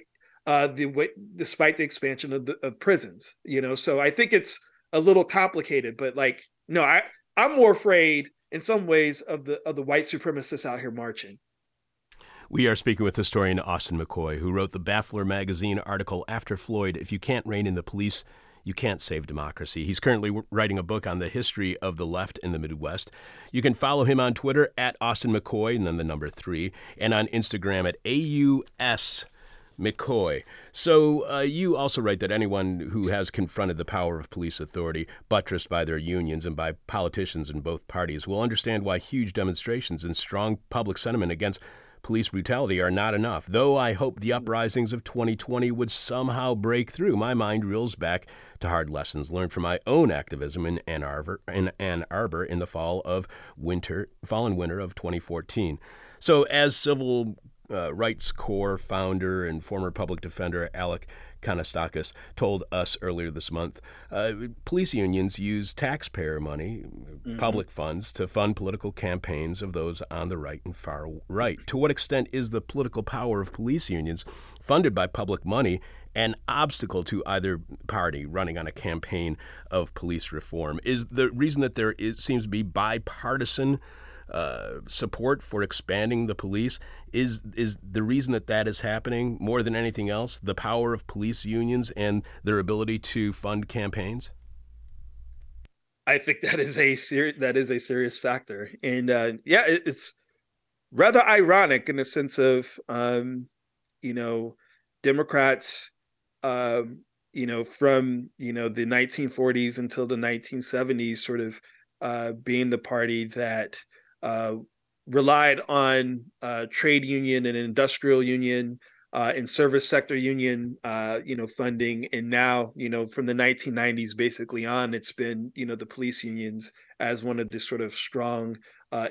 uh, the despite the expansion of the of prisons you know so i think it's a little complicated but like no i i'm more afraid in some ways of the of the white supremacists out here marching we are speaking with historian Austin McCoy, who wrote the Baffler magazine article After Floyd If You Can't Rein in the Police, You Can't Save Democracy. He's currently writing a book on the history of the left in the Midwest. You can follow him on Twitter at Austin McCoy, and then the number three, and on Instagram at AUS. McCoy. So, uh, you also write that anyone who has confronted the power of police authority, buttressed by their unions and by politicians in both parties, will understand why huge demonstrations and strong public sentiment against police brutality are not enough. Though I hope the uprisings of 2020 would somehow break through, my mind reels back to hard lessons learned from my own activism in Ann Arbor in, Ann Arbor in the fall of winter, fall and winter of 2014. So, as civil uh, rights corps founder and former public defender Alec Karakatsanis told us earlier this month, uh, police unions use taxpayer money, mm-hmm. public funds, to fund political campaigns of those on the right and far right. To what extent is the political power of police unions, funded by public money, an obstacle to either party running on a campaign of police reform? Is the reason that there is, seems to be bipartisan uh, support for expanding the police is is the reason that that is happening. More than anything else the power of police unions and their ability to fund campaigns. I think that is a serious that is a serious factor. And uh, yeah it, it's rather ironic in the sense of um, you know democrats um, you know from you know the 1940s until the 1970s sort of uh, being the party that uh, relied on uh, trade union and industrial union uh, and service sector union, uh, you know, funding, and now, you know, from the 1990s basically on, it's been, you know, the police unions as one of the sort of strong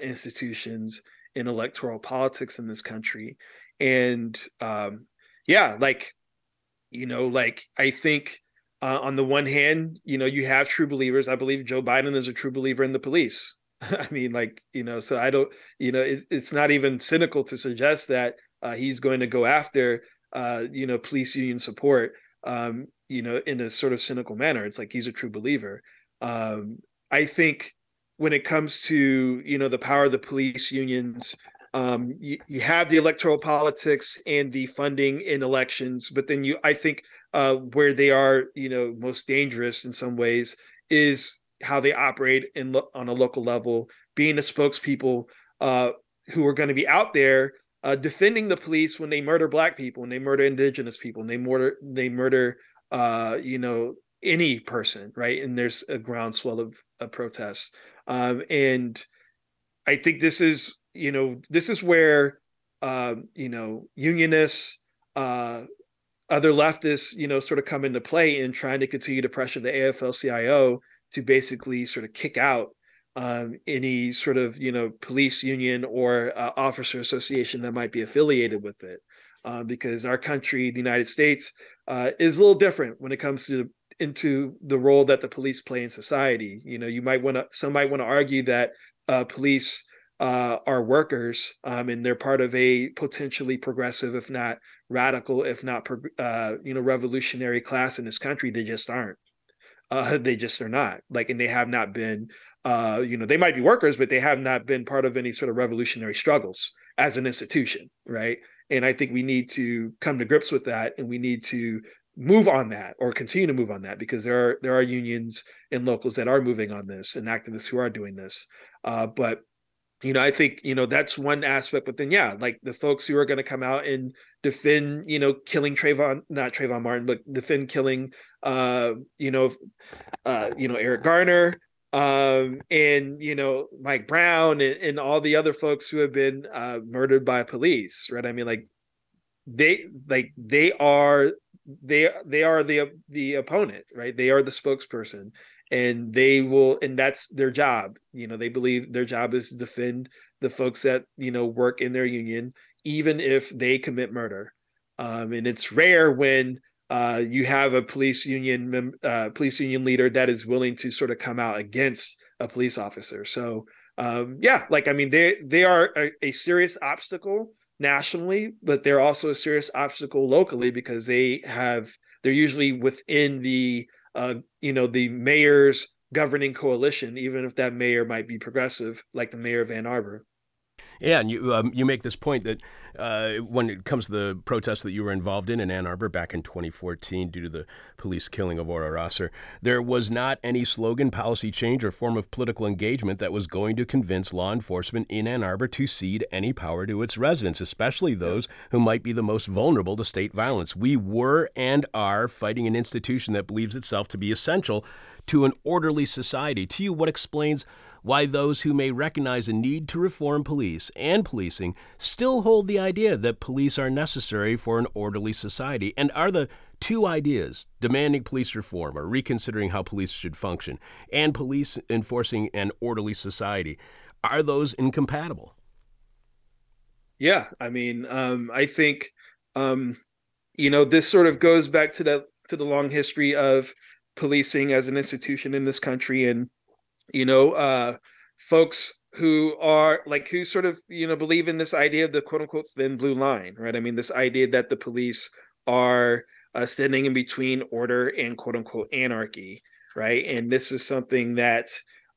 institutions in electoral politics in this country, and um, yeah, like, you know, like I think. Uh, on the one hand, you know, you have true believers. I believe Joe Biden is a true believer in the police. I mean, like you know, so I don't, you know, it, it's not even cynical to suggest that uh, he's going to go after, uh, you know, police union support, um, you know, in a sort of cynical manner. It's like he's a true believer. Um, I think when it comes to you know the power of the police unions, um, you, you have the electoral politics and the funding in elections, but then you, I think, uh, where they are, you know, most dangerous in some ways is how they operate in lo- on a local level, being the spokespeople uh, who are going to be out there uh, defending the police when they murder black people, when they murder indigenous people, and they murder they murder uh, you know any person, right? And there's a groundswell of, of protests, um, and I think this is you know this is where um, you know unionists. Uh, other leftists, you know, sort of come into play in trying to continue to pressure the AFL-CIO to basically sort of kick out um, any sort of you know police union or uh, officer association that might be affiliated with it, uh, because our country, the United States, uh, is a little different when it comes to into the role that the police play in society. You know, you might want to some might want to argue that uh, police uh, are workers um, and they're part of a potentially progressive, if not radical, if not uh, you know revolutionary class in this country. They just aren't. Uh, they just are not like, and they have not been. Uh, you know, they might be workers, but they have not been part of any sort of revolutionary struggles as an institution, right? And I think we need to come to grips with that, and we need to move on that or continue to move on that because there are there are unions and locals that are moving on this and activists who are doing this. Uh, but you know, I think, you know, that's one aspect, but then, yeah, like the folks who are going to come out and defend, you know, killing Trayvon, not Trayvon Martin, but defend killing, uh, you know, uh, you know, Eric Garner, um, and you know Mike Brown and, and, all the other folks who have been uh, murdered by police, right? I mean, like they like they are they they are the the opponent, right? They are the spokesperson, and they will, and that's their job. You know, they believe their job is to defend the folks that you know work in their union, even if they commit murder. Um, and it's rare when uh, you have a police union uh, police union leader that is willing to sort of come out against a police officer. So um, yeah, like I mean, they they are a, a, serious obstacle nationally, but they're also a serious obstacle locally because they have they're usually within the uh, you know the mayor's governing coalition, even if that mayor might be progressive, like the mayor of Ann Arbor. Yeah, and you um, you make this point that uh, when it comes to the protests that you were involved in in Ann Arbor back in 2014 due to the police killing of Aura Rosser, there was not any slogan, policy change, or form of political engagement that was going to convince law enforcement in Ann Arbor to cede any power to its residents, especially those who might be the most vulnerable to state violence. We were and are fighting an institution that believes itself to be essential to an orderly society. To you, what explains why those who may recognize a need to reform police and policing still hold the idea that police are necessary for an orderly society? And are the two ideas, demanding police reform or reconsidering how police should function, and police enforcing an orderly society, are those incompatible? Yeah, I mean, um, I think, um, you know, this sort of goes back to the to the long history of policing as an institution in this country and you know uh folks who are like who sort of you know believe in this idea of the quote unquote thin blue line right? I mean this idea that the police are uh, standing in between order and quote unquote anarchy right? And this is something that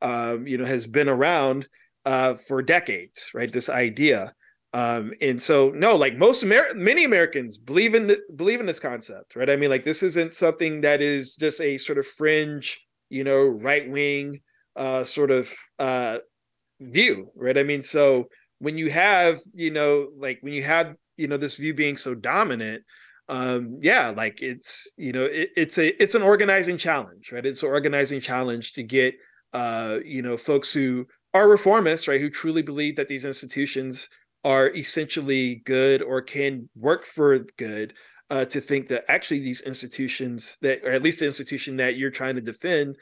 um you know has been around uh for decades right? This idea um and so no like most Amer- many americans believe in the, believe in this concept right? I mean like this isn't something that is just a sort of fringe you know right wing uh sort of uh view right? I mean so when you have you know like when you have you know this view being so dominant um yeah like it's you know it, it's a it's an organizing challenge right? It's an organizing challenge to get uh you know folks who are reformists right? Who truly believe that these institutions are essentially good or can work for good uh, to think that actually these institutions that or at least the institution that you're trying to defend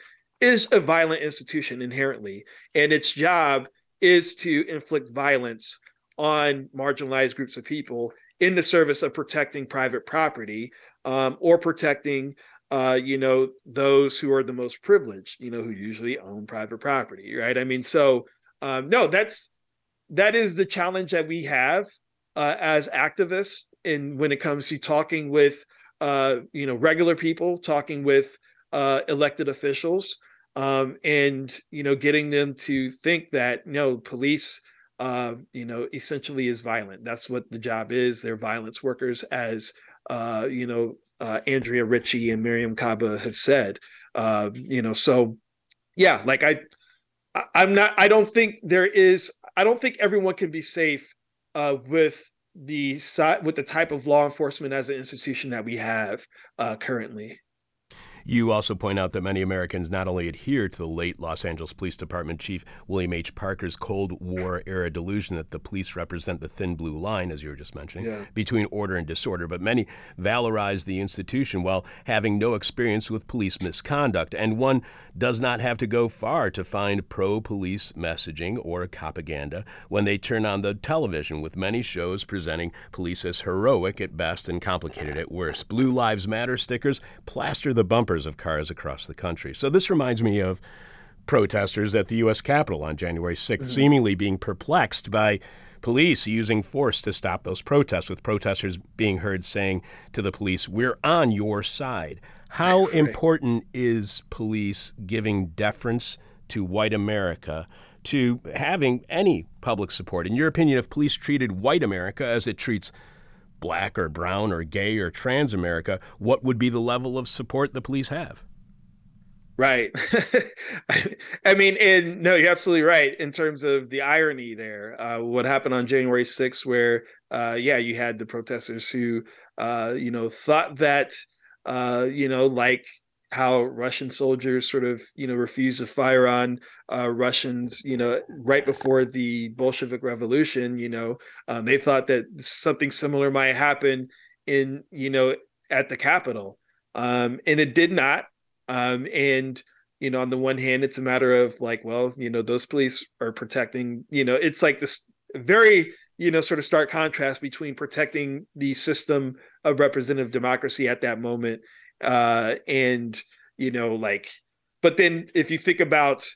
is a violent institution inherently and its job is to inflict violence on marginalized groups of people in the service of protecting private property um, or protecting uh, you know those who are the most privileged you know who usually own private property right? I mean so um, no that's that is the challenge that we have uh, as activists in when it comes to talking with uh, you know regular people, talking with uh, elected officials, um, and you know getting them to think that know police uh, you know essentially is violent. That's what the job is. They're violence workers, as uh, you know uh, Andrea Ritchie and Mariame Kaba have said. Uh, you know, so yeah, like I. I'm not. I don't think there is I don't think everyone can be safe uh, with the with the type of law enforcement as an institution that we have uh, currently. You also point out that many Americans not only adhere to the late Los Angeles Police Department Chief William H. Parker's Cold War era delusion that the police represent the thin blue line, as you were just mentioning, yeah. between order and disorder, but many valorize the institution while having no experience with police misconduct. And one does not have to go far to find pro police messaging or propaganda when they turn on the television, with many shows presenting police as heroic at best and complicated at worst. Blue Lives Matter stickers plaster the bumper of cars across the country. So this reminds me of protesters at the U.S. Capitol on January 6th, mm-hmm. seemingly being perplexed by police using force to stop those protests, with protesters being heard saying to the police, We're on your side. How right. important is police giving deference to white America? To having any public support. In your opinion, if police treated white America as it treats black or brown or gay or trans America, what would be the level of support the police have? Right. I mean, and no, you're absolutely right in terms of the irony there. Uh, what happened on January 6th, where, uh, yeah, you had the protesters who, uh, you know, thought that, uh, you know, like how Russian soldiers sort of, you know, refused to fire on uh, Russians, you know, right before the Bolshevik Revolution. You know, um, they thought that something similar might happen in, you know, at the Capitol, um, and it did not. Um, and you know, on the one hand, it's a matter of like, well, you know, those police are protecting. You know, it's like this very you know sort of stark contrast between protecting the system of representative democracy at that moment uh and you know like but then if you think about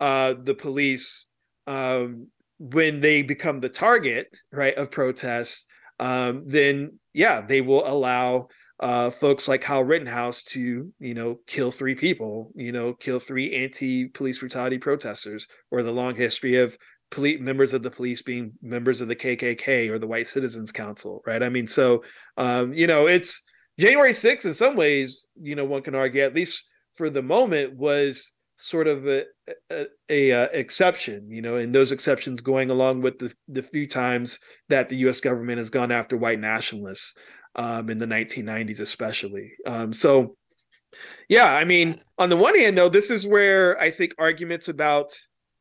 uh the police um when they become the target right of protests um then yeah they will allow uh folks like Kyle Rittenhouse to you know kill three people you know kill three anti-police brutality protesters or the long history of police members of the police being members of the KKK or the White Citizens Council, right? I mean, so um, you know, it's January 6th in some ways, you know, one can argue at least for the moment was sort of a, a, a, exception, you know, and those exceptions going along with the the few times that the U.S. government has gone after white nationalists um, in the 1990s, especially. Um, so, yeah, I mean, on the one hand, though, this is where I think arguments about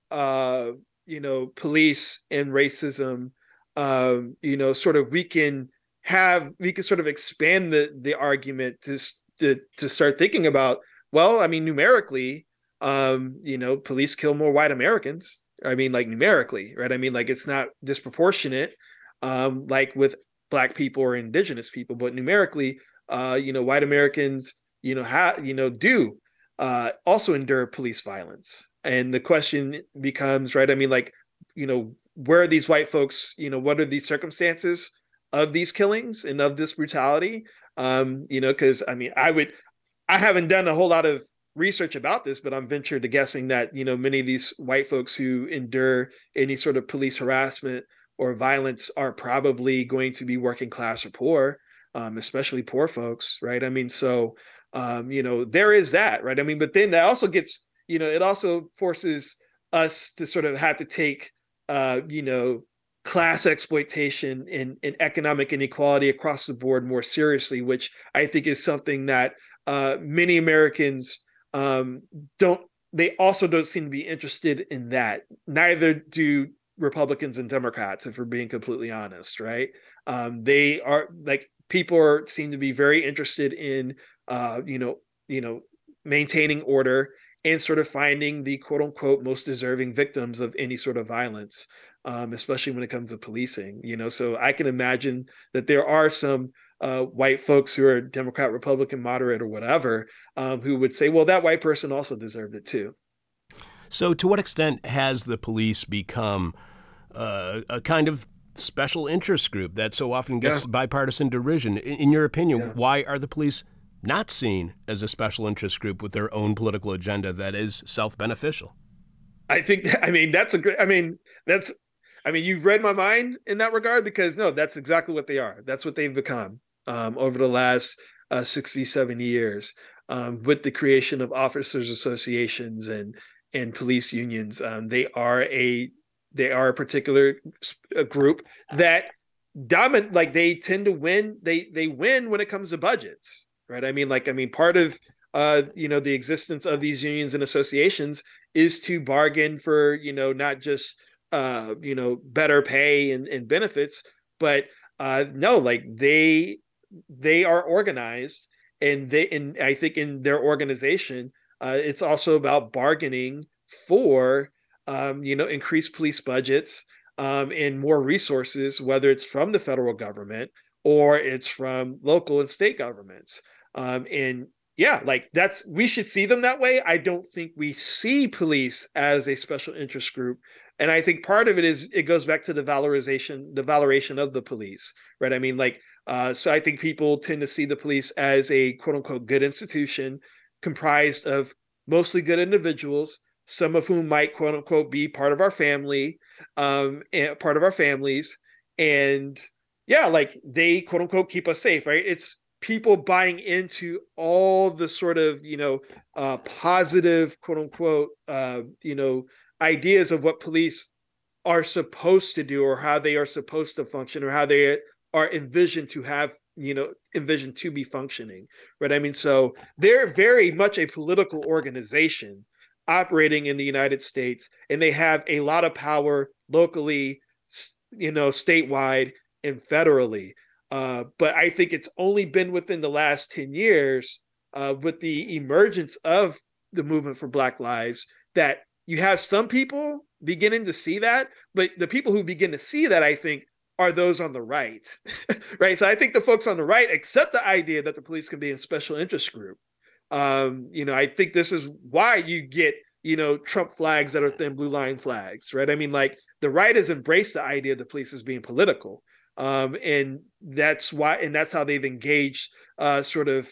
uh, you know police and racism um you know sort of we can have we can sort of expand the the argument to to, to start thinking about well i mean numerically um you know police kill more white americans. I mean like numerically right? I mean like it's not disproportionate um like with black people or indigenous people but numerically uh you know white americans you know have you know do uh also endure police violence. And the question becomes right? I mean like you know where are these white folks you know what are these circumstances of these killings and of this brutality um you know because i mean i would i haven't done a whole lot of research about this but i'm ventured to guessing that you know many of these white folks who endure any sort of police harassment or violence are probably going to be working class or poor um, especially poor folks right? I mean so um, you know there is that right? I mean but then that also gets you know, it also forces us to sort of have to take, uh, you know, class exploitation and, and economic inequality across the board more seriously, which I think is something that uh, many Americans um, don't. They also don't seem to be interested in that. Neither do Republicans and Democrats, if we're being completely honest, right? Um, they are like people are seem to be very interested in, uh, you know, you know, maintaining order and sort of finding the quote unquote most deserving victims of any sort of violence, um, especially when it comes to policing. You know, so I can imagine that there are some uh, white folks who are Democrat, Republican, moderate, or whatever, um, who would say, well, that white person also deserved it too. So, to what extent has the police become uh, a kind of special interest group that so often gets yeah. bipartisan derision? In, in your opinion, yeah. why are the police not seen as a special interest group with their own political agenda that is self beneficial. I think, I mean, that's a great, I mean, that's, I mean, you've read my mind in that regard because no, that's exactly what they are. That's what they've become um, over the last uh, 60, 70 years um, with the creation of officers associations and, and police unions. Um, they are a, they are a particular group that dominate, like they tend to win. They, they win when it comes to budgets right? I mean, like, I mean, part of uh, you know the existence of these unions and associations is to bargain for you know not just uh, you know better pay and, and benefits, but uh, no, like they they are organized and they and I think in their organization, uh, it's also about bargaining for um, you know increased police budgets um, and more resources, whether it's from the federal government or it's from local and state governments. Um, and yeah, like that's we should see them that way. I don't think we see police as a special interest group. And I think part of it is it goes back to the valorization, the valorization of the police, right? I mean, like, uh, so I think people tend to see the police as a quote unquote good institution comprised of mostly good individuals, some of whom might quote unquote be part of our family, um, and part of our families. And yeah, like they quote unquote keep us safe, right? It's people buying into all the sort of you know uh, positive quote unquote uh, you know ideas of what police are supposed to do or how they are supposed to function or how they are envisioned to have you know envisioned to be functioning right? I mean so they're very much a political organization operating in the united states and they have a lot of power locally you know statewide and federally. Uh, but i think it's only been within the last 10 years uh, with the emergence of the movement for black lives that you have some people beginning to see that but the people who begin to see that i think are those on the right, right? So I think the folks on the right accept the idea that the police can be a special interest group. Um, you know, I think this is why you get, you know, Trump flags that are thin blue line flags, right? I mean, like the right has embraced the idea of the police is being political. Um, and that's why, and that's how they've engaged uh, sort of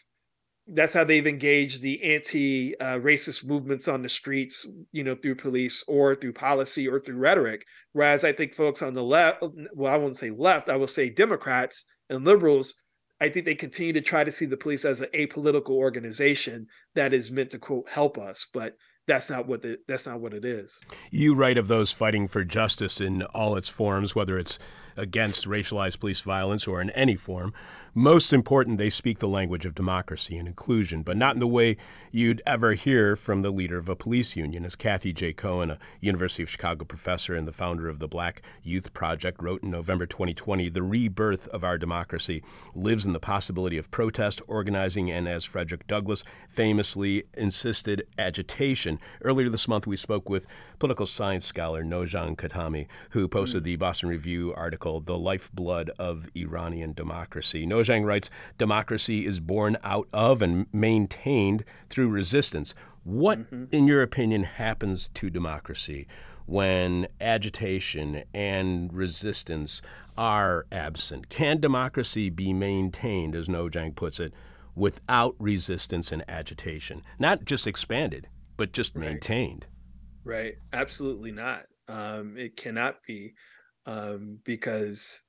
that's how they've engaged the anti-racist uh, movements on the streets, you know, through police or through policy or through rhetoric. Whereas I think folks on the left, well, I won't say left, I will say Democrats and liberals, I think they continue to try to see the police as an apolitical organization that is meant to quote help us, but that's not what the, that's not what it is. You write of those fighting for justice in all its forms, whether it's against racialized police violence or in any form. Most important, they speak the language of democracy and inclusion, but not in the way you'd ever hear from the leader of a police union. As Cathy J. Cohen, a University of Chicago professor and the founder of the Black Youth Project, wrote in November 2020, the rebirth of our democracy lives in the possibility of protest, organizing, and as Frederick Douglass famously insisted, agitation. Earlier this month, we spoke with political science scholar Nojang Khatami, who posted mm. the Boston Review article, The Lifeblood of Iranian Democracy. Nojang writes Democracy is born out of and maintained through resistance. What, mm-hmm. in your opinion, happens to democracy when agitation and resistance are absent? Can democracy be maintained, as Nojang puts it, without resistance and agitation? Not just expanded, but just right. maintained. Right. Absolutely not. Um, it cannot be um, because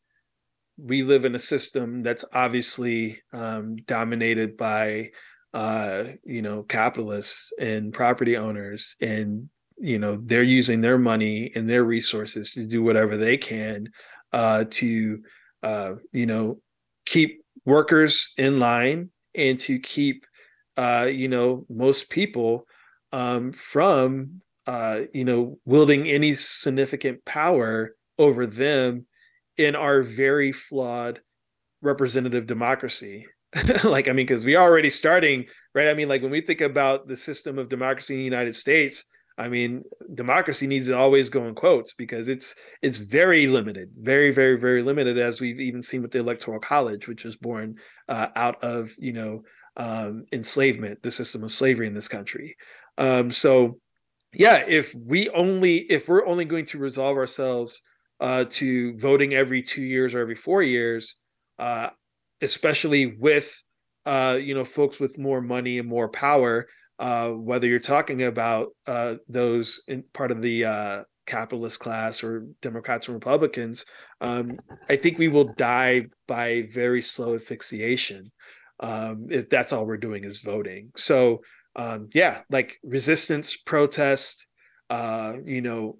we live in a system that's obviously um, dominated by uh, you know capitalists and property owners and you know they're using their money and their resources to do whatever they can uh, to uh, you know keep workers in line and to keep uh, you know most people um, from uh, you know wielding any significant power over them in our very flawed representative democracy. like, I mean, because we are already starting, right? I mean, like when we think about the system of democracy in the United States, I mean, democracy needs to always go in quotes because it's it's very limited, very, very, very limited, as we've even seen with the Electoral College, which was born uh, out of you know um, enslavement, the system of slavery in this country. Um, so, yeah, if we only if we're only going to resolve ourselves uh, to voting every two years or every four years, uh, especially with uh, you know folks with more money and more power. Uh, whether you're talking about uh, those in part of the uh, capitalist class or Democrats and Republicans, um, I think we will die by very slow asphyxiation um, if that's all we're doing is voting. So um, yeah, like resistance, protest, you know,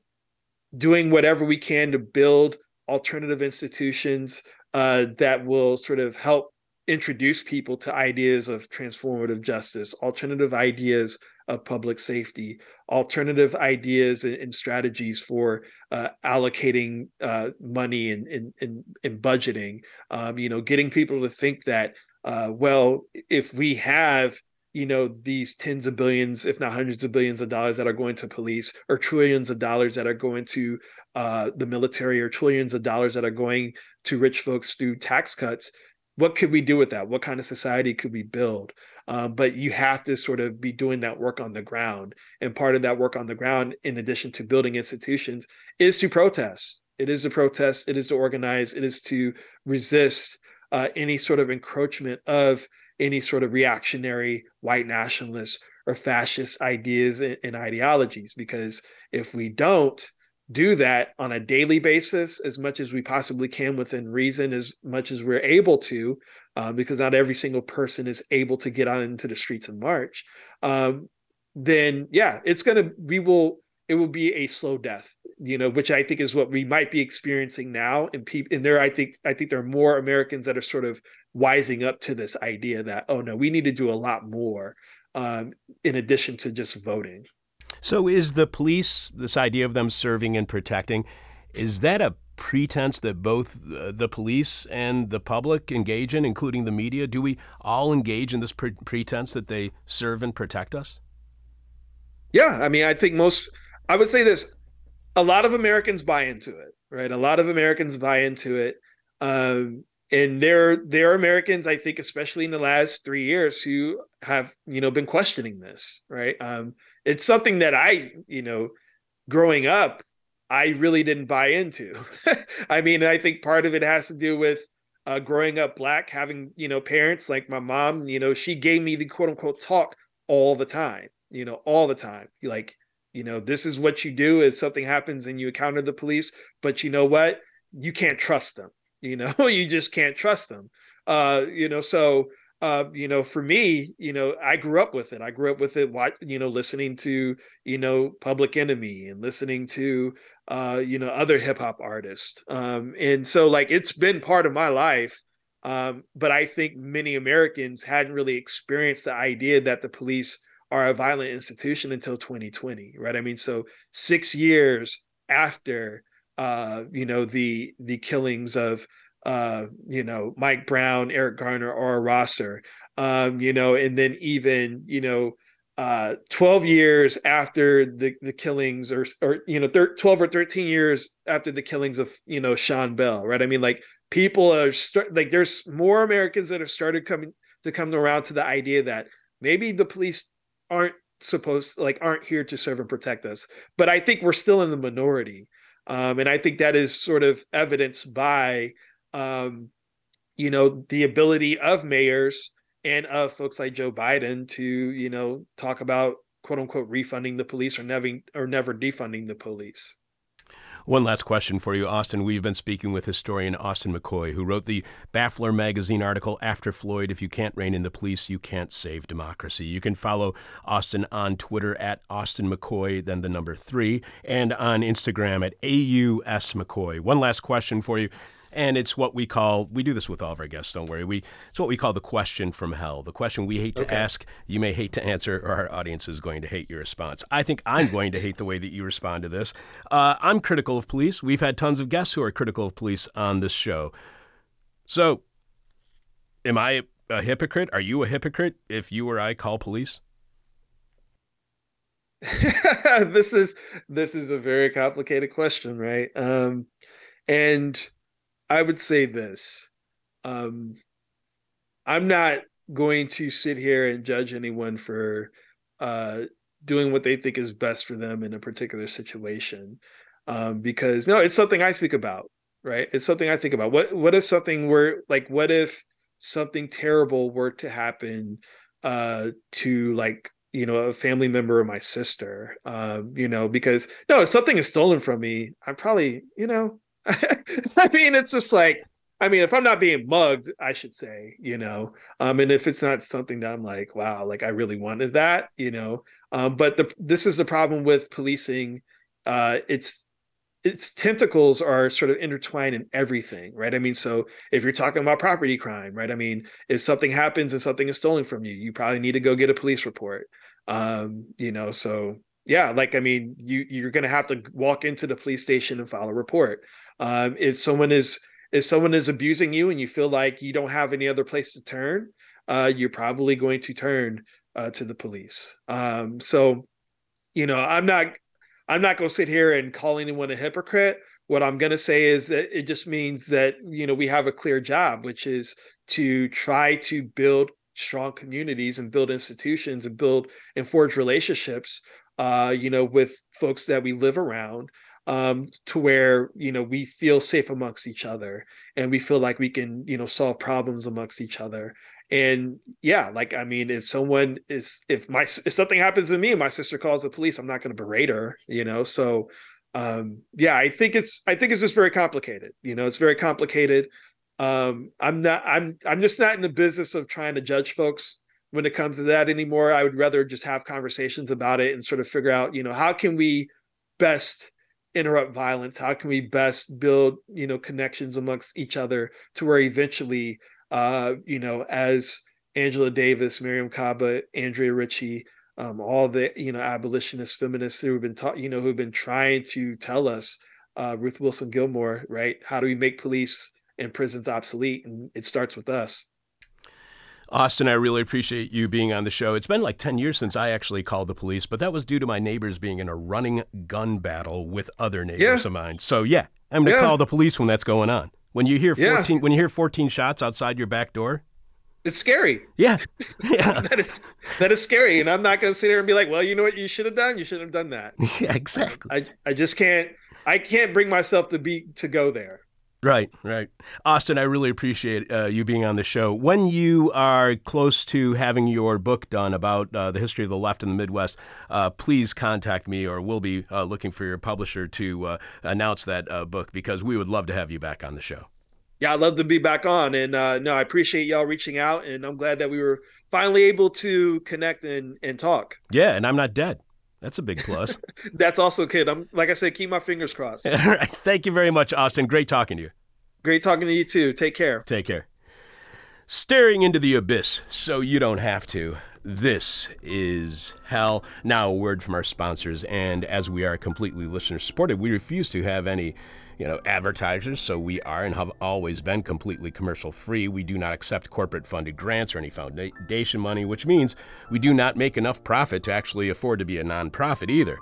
doing whatever we can to build alternative institutions uh, that will sort of help introduce people to ideas of transformative justice, alternative ideas of public safety, alternative ideas and, and strategies for uh, allocating uh, money and, and, and, budgeting. Um, you know, getting people to think that, uh, well, if we have you know these tens of billions if not hundreds of billions of dollars that are going to police or trillions of dollars that are going to uh, the military or trillions of dollars that are going to rich folks through tax cuts what could we do with that? What kind of society could we build? Um, but you have to sort of be doing that work on the ground. And part of that work on the ground in addition to building institutions is to protest. It is to protest. It is to organize. It is to resist uh, any sort of encroachment of any sort of reactionary white nationalist or fascist ideas and, and ideologies. Because if we don't do that on a daily basis, as much as we possibly can within reason, as much as we're able to, um, because not every single person is able to get out into the streets and march, um, then yeah, it's gonna we will it will be a slow death you know which i think is what we might be experiencing now. And people and there i think i think there are more americans that are sort of wising up to this idea that oh no we need to do a lot more um, in addition to just voting. So is the police this idea of them serving and protecting is that a pretense that both the police and the public engage in including the media? Do we all engage in this pre- pretense that they serve and protect us? Yeah i mean i think most i would say this a lot of Americans buy into it, right? A lot of Americans buy into it. Um, and there there are Americans, I think, especially in the last three years, who have you know been questioning this, right? Um, it's something that I, you know, growing up, I really didn't buy into. I mean, I think part of it has to do with uh, growing up black, having you know parents like my mom. You know, she gave me the quote unquote talk all the time. You know, all the time. Like you know this is what you do if something happens and you encounter the police but you know what? You can't trust them you know you just can't trust them. Uh you know so uh you know for me you know i grew up with it. I grew up with it you know listening to you know public enemy and listening to uh you know other hip hop artists. Um and so like it's been part of my life um but i think many americans hadn't really experienced the idea that the police are a violent institution until 2020 right? I mean so six years after uh you know the the killings of uh you know mike brown eric garner Aura Rosser um you know and then even you know uh 12 years after the the killings or or you know thir- 12 or 13 years after the killings of you know sean bell right? I mean like people are start like there's more americans that have started coming to come around to the idea that maybe the police aren't supposed like aren't here to serve and protect us but i think we're still in the minority. Um, and i think that is sort of evidenced by um, you know the ability of mayors and of folks like joe biden to you know talk about quote unquote refunding the police or never or never defunding the police one last question for you, Austin. We've been speaking with historian Austin McCoy, who wrote the Baffler magazine article, After Floyd If You Can't Rein in the Police, You Can't Save Democracy. You can follow Austin on Twitter at Austin McCoy, then the number three, and on Instagram at AUS McCoy. One last question for you and it's what we call we do this with all of our guests don't worry. We it's what we call the question from hell the question we hate to okay. ask you may hate to answer or our audience is going to hate your response. I think i'm going to hate the way that you respond to this. Uh, i'm critical of police. We've had tons of guests who are critical of police on this show. So am i a hypocrite? Are you a hypocrite if you or i call police? This is this is a very complicated question right? Um and I would say this. Um, I'm not going to sit here and judge anyone for uh, doing what they think is best for them in a particular situation. Um, because no, it's something I think about, right? It's something I think about. What what if something were like what if something terrible were to happen uh to like you know a family member of my sister um you know because no if something is stolen from me i'm probably you know I mean, it's just like, I mean, if I'm not being mugged, I should say, you know, um, and if it's not something that I'm like, wow, like I really wanted that, you know, um, but the this is the problem with policing. Uh, it's its tentacles are sort of intertwined in everything, right? I mean, so if you're talking about property crime, right? I mean, if something happens and something is stolen from you, you probably need to go get a police report. Um, you know, so yeah, like I mean, you you're gonna have to walk into the police station and file a report. Um, if someone is if someone is abusing you and you feel like you don't have any other place to turn, uh, you're probably going to turn uh, to the police. Um, so, you know, I'm not I'm not going to sit here and call anyone a hypocrite. What I'm going to say is that it just means that you know we have a clear job, which is to try to build strong communities and build institutions and build and forge relationships uh, you know, with folks that we live around um, to where you know we feel safe amongst each other and we feel like we can you know solve problems amongst each other. And yeah like i mean if someone is if my if something happens to me and my sister calls the police i'm not going to berate her you know? So um yeah i think it's i think it's just very complicated you know? It's very complicated. Um i'm not i'm i'm just not in the business of trying to judge folks when it comes to that anymore. I would rather just have conversations about it and sort of figure out you know how can we best interrupt violence? How can we best build, you know, connections amongst each other to where eventually, uh, you know, as Angela Davis, Mariame Kaba, Andrea Ritchie, um, all the you know abolitionist feminists who have been taught, you know, who've been trying to tell us, uh, Ruth Wilson Gilmore, right? How do we make police and prisons obsolete? And it starts with us. Austin, I really appreciate you being on the show. It's been like 10 years since I actually called the police, but that was due to my neighbors being in a running gun battle with other neighbors yeah. of mine. So, yeah, I'm going to yeah. call the police when that's going on. When you hear 14 yeah. when you hear 14 shots outside your back door, it's scary. Yeah. Yeah. that is that is scary. And I'm not gonna sit here and be like, well, you know what you should have done? You should have done that. Yeah, exactly. I, I just can't I can't bring myself to be to go there. Right, right. Austin, I really appreciate uh, you being on the show. When you are close to having your book done about uh, the history of the left in the Midwest, uh, please contact me or we'll be uh, looking for your publisher to uh, announce that uh, book because we would love to have you back on the show yeah, I'd love to be back on. And uh, no, I appreciate y'all reaching out, and I'm glad that we were finally able to connect and and talk. Yeah, and I'm not dead. That's a big plus. That's also good. I'm like I said, keep my fingers crossed. All right. Thank you very much, Austin. Great talking to you. Great talking to you too. Take care. Take care. Staring into the abyss so you don't have to. This is hell. Now, a word from our sponsors. And as we are completely listener supported, we refuse to have any you know, advertisers, so we are and have always been completely commercial free. We do not accept corporate funded grants or any foundation money, which means we do not make enough profit to actually afford to be a nonprofit either.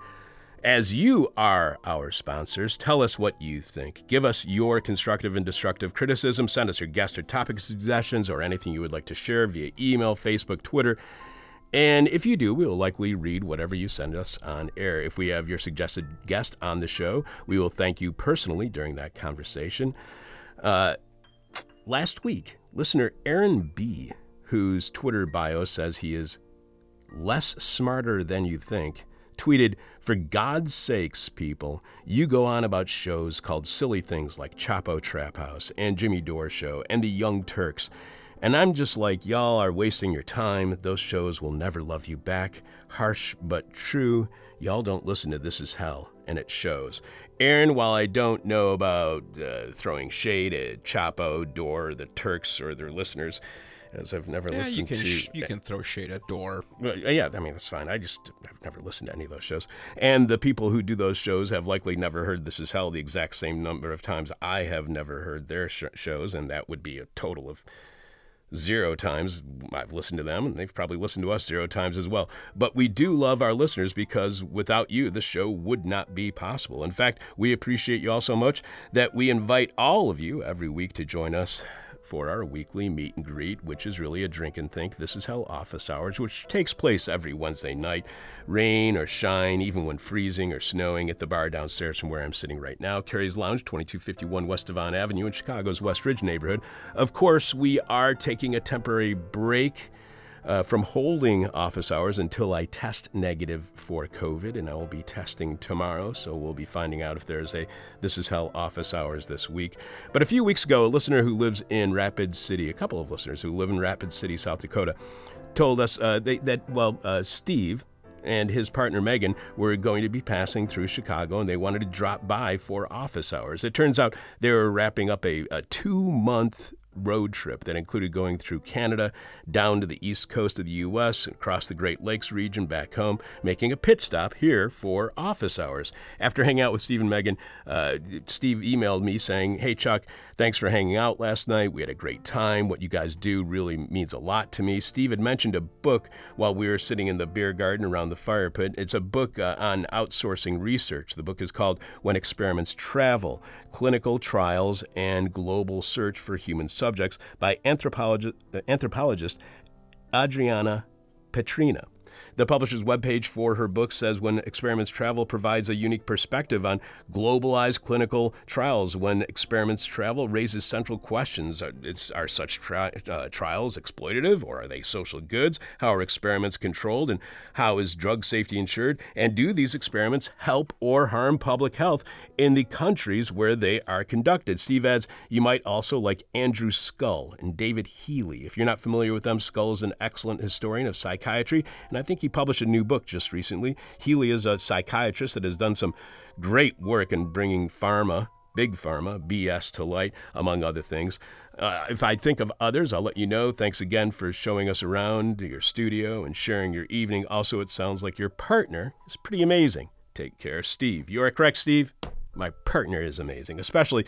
As you are our sponsors, tell us what you think. Give us your constructive and destructive criticism. Send us your guest or topic suggestions or anything you would like to share via email, Facebook, Twitter. And if you do, we will likely read whatever you send us on air. If we have your suggested guest on the show, we will thank you personally during that conversation. Uh, last week, listener Aaron B., whose Twitter bio says he is less smarter than you think, tweeted, For God's sakes, people, you go on about shows called silly things like Chapo Trap House and Jimmy Dore Show and the Young Turks. And I'm just like, y'all are wasting your time. Those shows will never love you back. Harsh but true. Y'all don't listen to This Is Hell, and it shows. Aaron, while I don't know about uh, throwing shade at Chapo, Dore, the Turks, or their listeners, as I've never yeah, listened you can to. Sh- you can throw shade at. Well, yeah, I mean that's fine. I just I've never listened to any of those shows, and the people who do those shows have likely never heard "This Is Hell" the exact same number of times I have never heard their sh- shows, and that would be a total of zero times. I've listened to them, and they've probably listened to us zero times as well. But we do love our listeners because without you, the show would not be possible. In fact, we appreciate you all so much that we invite all of you every week to join us for our weekly meet and greet, which is really a drink and think. This Is Hell office hours, which takes place every Wednesday night, rain or shine, even when freezing or snowing, at the bar downstairs from where I'm sitting right now, Carrie's Lounge, 2251 West Devon Avenue in Chicago's West Ridge neighborhood. Of course, we are taking a temporary break uh, from holding office hours until I test negative for COVID, and I will be testing tomorrow. So we'll be finding out if there's a This Is Hell office hours this week. But a few weeks ago, a listener who lives in Rapid City, a couple of listeners who live in Rapid City, South Dakota, told us uh, they, that, well, uh, Steve, and his partner Megan were going to be passing through Chicago and they wanted to drop by for office hours. It turns out they were wrapping up a, a two month road trip that included going through Canada, down to the east coast of the U.S., across the Great Lakes region back home, making a pit stop here for office hours. After hanging out with Steve and Megan, uh, Steve emailed me saying, Hey, Chuck, thanks for hanging out last night. We had a great time. What you guys do really means a lot to me. Steve had mentioned a book while we were sitting in the beer garden around the fire pit. It's a book uh, on outsourcing research. The book is called When Experiments Travel Clinical Trials and Global Search for Human Subjects by anthropologist, uh, anthropologist Adriana Petryna. The publisher's webpage for her book says when experiments travel provides a unique perspective on globalized clinical trials. When experiments travel raises central questions. Are, such tri- uh, trials exploitative or are they social goods? How are experiments controlled and how is drug safety ensured? And do these experiments help or harm public health in the countries where they are conducted? Steve adds, you might also like Andrew Scull and David Healy. If you're not familiar with them, Scull is an excellent historian of psychiatry, and I've think he published a new book just recently. Healy is a psychiatrist that has done some great work in bringing pharma Big Pharma, BS to light, among other things. Uh, if I think of others, I'll let you know. Thanks again for showing us around your studio and sharing your evening. Also, it sounds like your partner is pretty amazing. Take care, Steve. You are correct, Steve. My partner is amazing, especially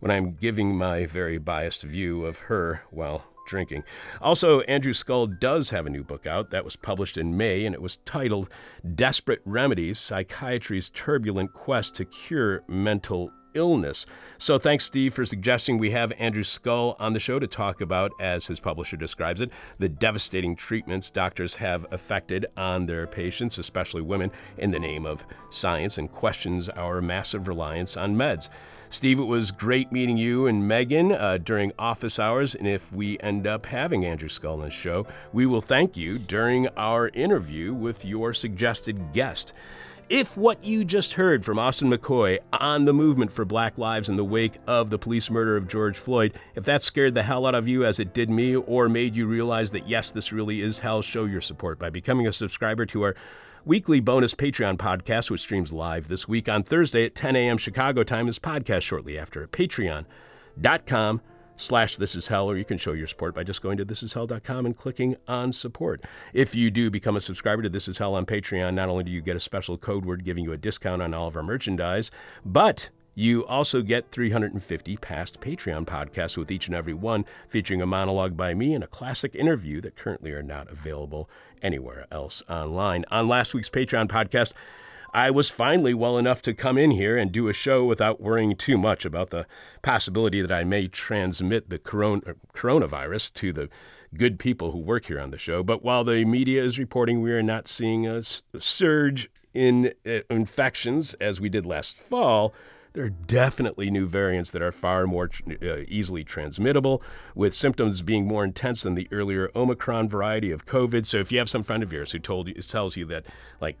when I'm giving my very biased view of her while drinking. Also, Andrew Scull does have a new book out that was published in May, and it was titled Desperate Remedies Psychiatry's Turbulent Quest to Cure Mental illness. So thanks, Steve, for suggesting we have Andrew Scull on the show to talk about, as his publisher describes it, the devastating treatments doctors have affected on their patients, especially women, in the name of science and questions our massive reliance on meds. Steve, it was great meeting you and Megan uh, during office hours. And if we end up having Andrew Scull on the show, we will thank you during our interview with your suggested guest. If what you just heard from Austin McCoy on the movement for Black Lives in the wake of the police murder of George Floyd, if that scared the hell out of you as it did me, or made you realize that yes, this really is hell, show your support by becoming a subscriber to our weekly bonus Patreon podcast, which streams live this week on Thursday at 10 a.m. Chicago time, is podcast shortly after at patreon.com slash this is hell or you can show your support by just going to thisishell.com and clicking on support if you do become a subscriber to this is hell on patreon not only do you get a special code word giving you a discount on all of our merchandise but you also get 350 past Patreon podcasts with each and every one, featuring a monologue by me and a classic interview that currently are not available anywhere else online. On last week's Patreon podcast, I was finally well enough to come in here and do a show without worrying too much about the possibility that I may transmit the corona, coronavirus to the good people who work here on the show. But while the media is reporting we are not seeing a surge in uh, infections as we did last fall, there are definitely new variants that are far more uh, easily transmittable, with symptoms being more intense than the earlier Omicron variety of COVID. So if you have some friend of yours who told you tells you that like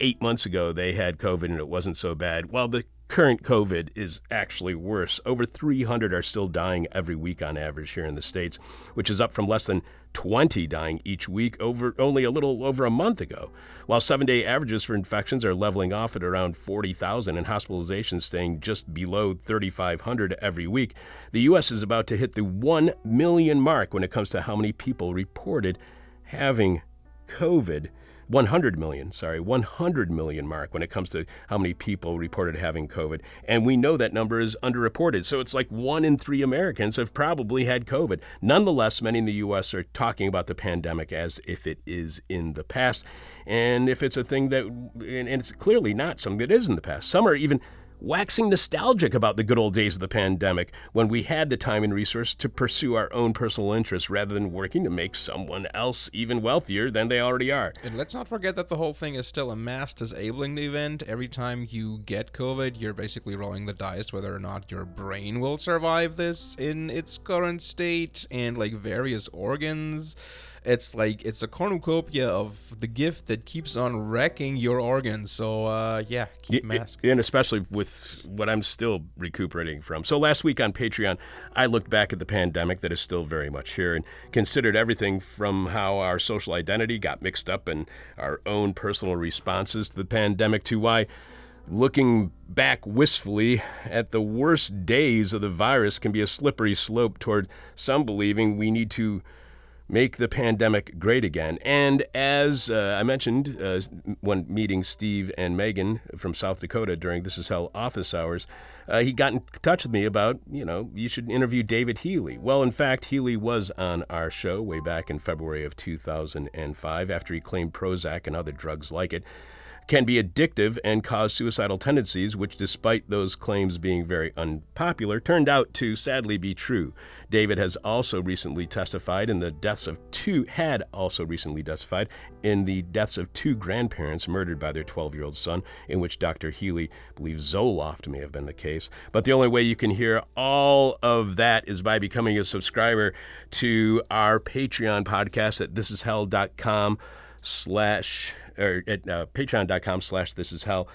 eight months ago they had COVID and it wasn't so bad, well, the current COVID is actually worse. Over 300 are still dying every week on average here in the States, which is up from less than 20 dying each week over only a little over a month ago. While seven day averages for infections are leveling off at around 40,000 and hospitalizations staying just below 3,500 every week, the U.S. is about to hit the 1 million mark when it comes to how many people reported having COVID. 100 million, sorry, 100 million mark when it comes to how many people reported having COVID. And we know that number is underreported. So it's like one in three Americans have probably had COVID. Nonetheless, many in the U.S. are talking about the pandemic as if it is in the past. And if it's a thing that, and it's clearly not something that is in the past. Some are even waxing nostalgic about the good old days of the pandemic when we had the time and resource to pursue our own personal interests rather than working to make someone else even wealthier than they already are. And let's not forget that the whole thing is still a mass disabling event. Every time you get COVID, you're basically rolling the dice whether or not your brain will survive this in its current state and like various organs it's like it's a cornucopia of the gift that keeps on wrecking your organs. So uh, yeah, keep mask. And especially with what I'm still recuperating from. So last week on Patreon, I looked back at the pandemic that is still very much here and considered everything from how our social identity got mixed up in our own personal responses to the pandemic to why looking back wistfully at the worst days of the virus can be a slippery slope toward some believing we need to make the pandemic great again. And as uh, I mentioned uh, when meeting Steve and Megan from South Dakota during This Is Hell office hours, uh, he got in touch with me about, you know, you should interview David Healy. Well, in fact, Healy was on our show way back in February of 2005 after he claimed Prozac and other drugs like it can be addictive and cause suicidal tendencies, which, despite those claims being very unpopular, turned out to sadly be true. David has also recently testified in the deaths of two, had also recently testified in the deaths of two grandparents murdered by their 12 year old son, in which Dr. Healy believes Zoloft may have been the case. But the only way you can hear all of that is by becoming a subscriber to our Patreon podcast at thisishell.com slash or at uh, patreon.com slash this is hell.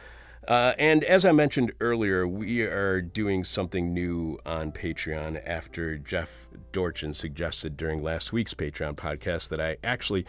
Uh, and as I mentioned earlier, we are doing something new on Patreon after Jeff Dorchin suggested during last week's Patreon podcast that I actually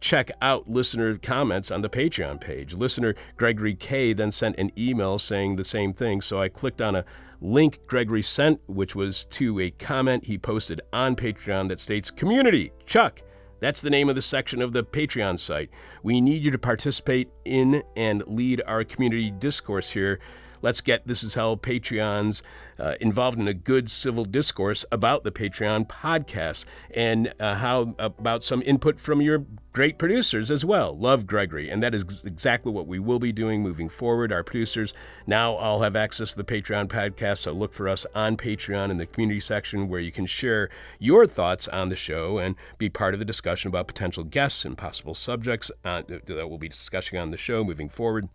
check out listener comments on the Patreon page. Listener Gregory K then sent an email saying the same thing, so I clicked on a link Gregory sent, which was to a comment he posted on Patreon that states Community, Chuck. That's the name of the section of the Patreon site. We need you to participate in and lead our community discourse here. Let's get This Is Hell Patreons uh, involved in a good civil discourse about the Patreon podcast and uh, how about some input from your great producers as well. Love Gregory. And that is exactly what we will be doing moving forward. Our producers now all have access to the Patreon podcast. So look for us on Patreon in the community section where you can share your thoughts on the show and be part of the discussion about potential guests and possible subjects uh, that we'll be discussing on the show moving forward.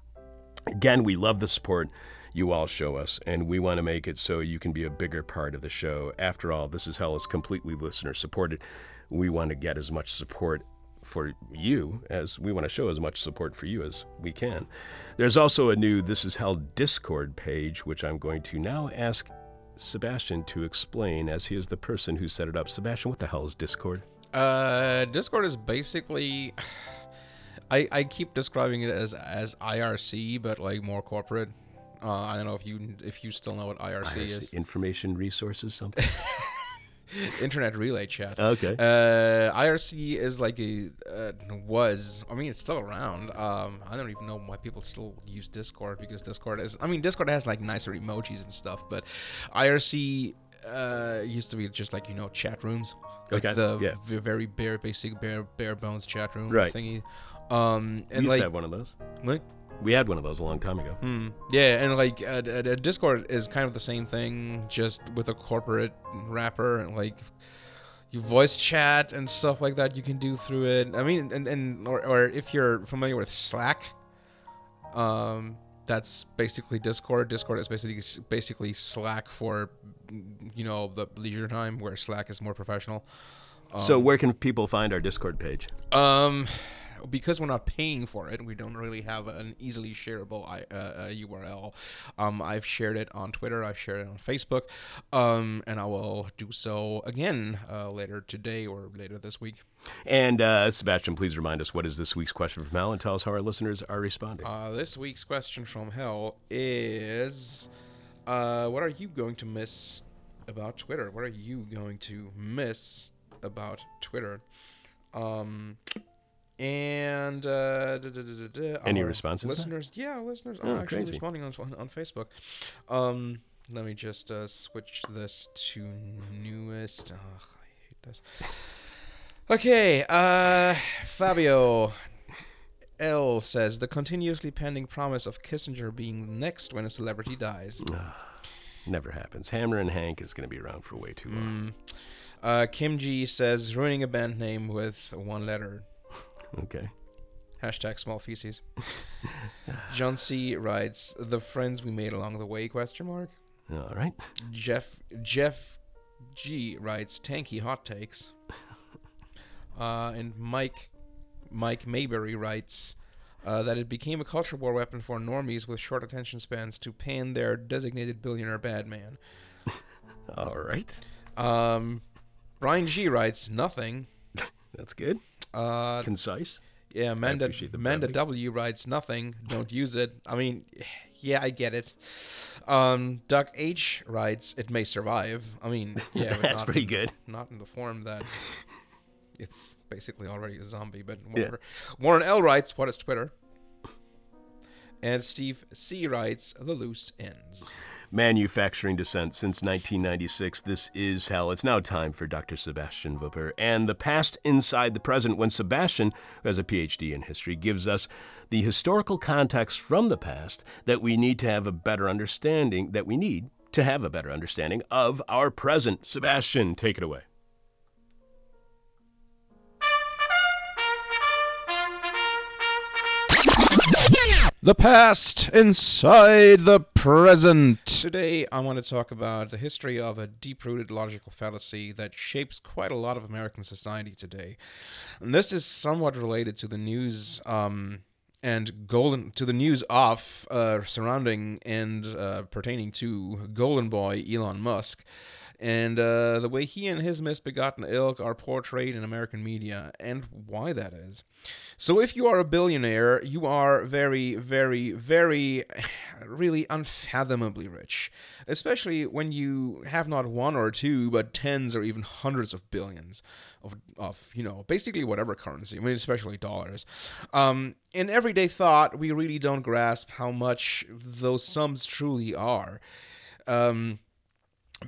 Again, we love the support you all show us, and we want to make it so you can be a bigger part of the show. After all, This Is Hell is completely listener supported. We want to get as much support for you as we want to show as much support for you as we can. There's also a new This Is Hell Discord page, which I'm going to now ask Sebastian to explain as he is the person who set it up. Sebastian, what the hell is Discord? Uh, Discord is basically. I, I keep describing it as as IRC, but like more corporate. Uh, I don't know if you if you still know what IRC, IRC is. Information Resources, something? Internet Relay Chat. Okay. Uh, IRC is like a uh, was. I mean, it's still around. Um, I don't even know why people still use Discord because Discord is. I mean, Discord has like nicer emojis and stuff, but IRC uh, used to be just like you know chat rooms. Like Okay, The yeah. v- very bare, basic, bare, bare bones chat room Right. thingy. Um, and used like to have one of those. what? We had one of those a long time ago. Hmm. Yeah, and like uh, d- Discord is kind of the same thing, just with a corporate wrapper and like you voice chat and stuff like that you can do through it. I mean, and and or, or if you're familiar with Slack, um, that's basically Discord. Discord is basically basically Slack for you know the leisure time, where Slack is more professional. so, where can people find our Discord page? Um, because we're not paying for it, we don't really have an easily shareable I, uh, uh, URL. Um, I've shared it on Twitter. I've shared it on Facebook, um, and I will do so again uh, later today or later this week. And uh, Sebastian, please remind us what is this week's question from hell and tell us how our listeners are responding. Uh, this week's question from hell is, uh, what are you going to miss about Twitter? What are you going to miss about Twitter? Um, and uh, da- da- da- Any responses? Listeners, yeah, listeners Oh, are actually crazy. responding on on Facebook. Um, let me just uh, switch this to newest. Ugh, I hate this. Okay, uh, Fabio L says the continuously pending promise of Kissinger being next when a celebrity dies. Never happens. Hammer and Hank is going to be around for way too long. Uh, Kim G says ruining a band name with one letter. Okay. Hashtag small feces. John C writes the friends we made along the way question mark. All right. Jeff Jeff G writes tanky hot takes. Uh, and Mike Mike Mayberry writes uh, that it became a culture war weapon for normies with short attention spans to pan their designated billionaire bad man. All right. Um, Brian G writes nothing. That's good. Uh, Concise. yeah, Manda appreciate the Manda. W writes nothing. Don't use it. I mean, yeah, I get it. Um, Duck H writes it may survive. I mean, yeah, That's pretty in- good. Not in the form that it's basically already a zombie, but whatever. Warren L writes, "What is Twitter?" And Steve C writes, "The loose ends." Manufacturing Dissent since 1996. This is hell. It's now time for Dr. Sebastian Wupper and the past inside the present when Sebastian, who has a PhD in history, gives us the historical context from the past that we need to have a better understanding, that we need to have a better understanding of our present. Sebastian, take it away. The past inside the present. Today, I want to talk about the history of a deep rooted logical fallacy that shapes quite a lot of American society today. And this is somewhat related to the news. Um, and golden to the news off uh, surrounding and uh, pertaining to Golden Boy Elon Musk. And uh, the way he and his misbegotten ilk are portrayed in American media, and why that is. So, if you are a billionaire, you are very, very, very, really unfathomably rich, especially when you have not one or two, but tens or even hundreds of billions of, of you know, basically whatever currency. I mean, especially dollars. Um, in everyday thought, we really don't grasp how much those sums truly are. Um,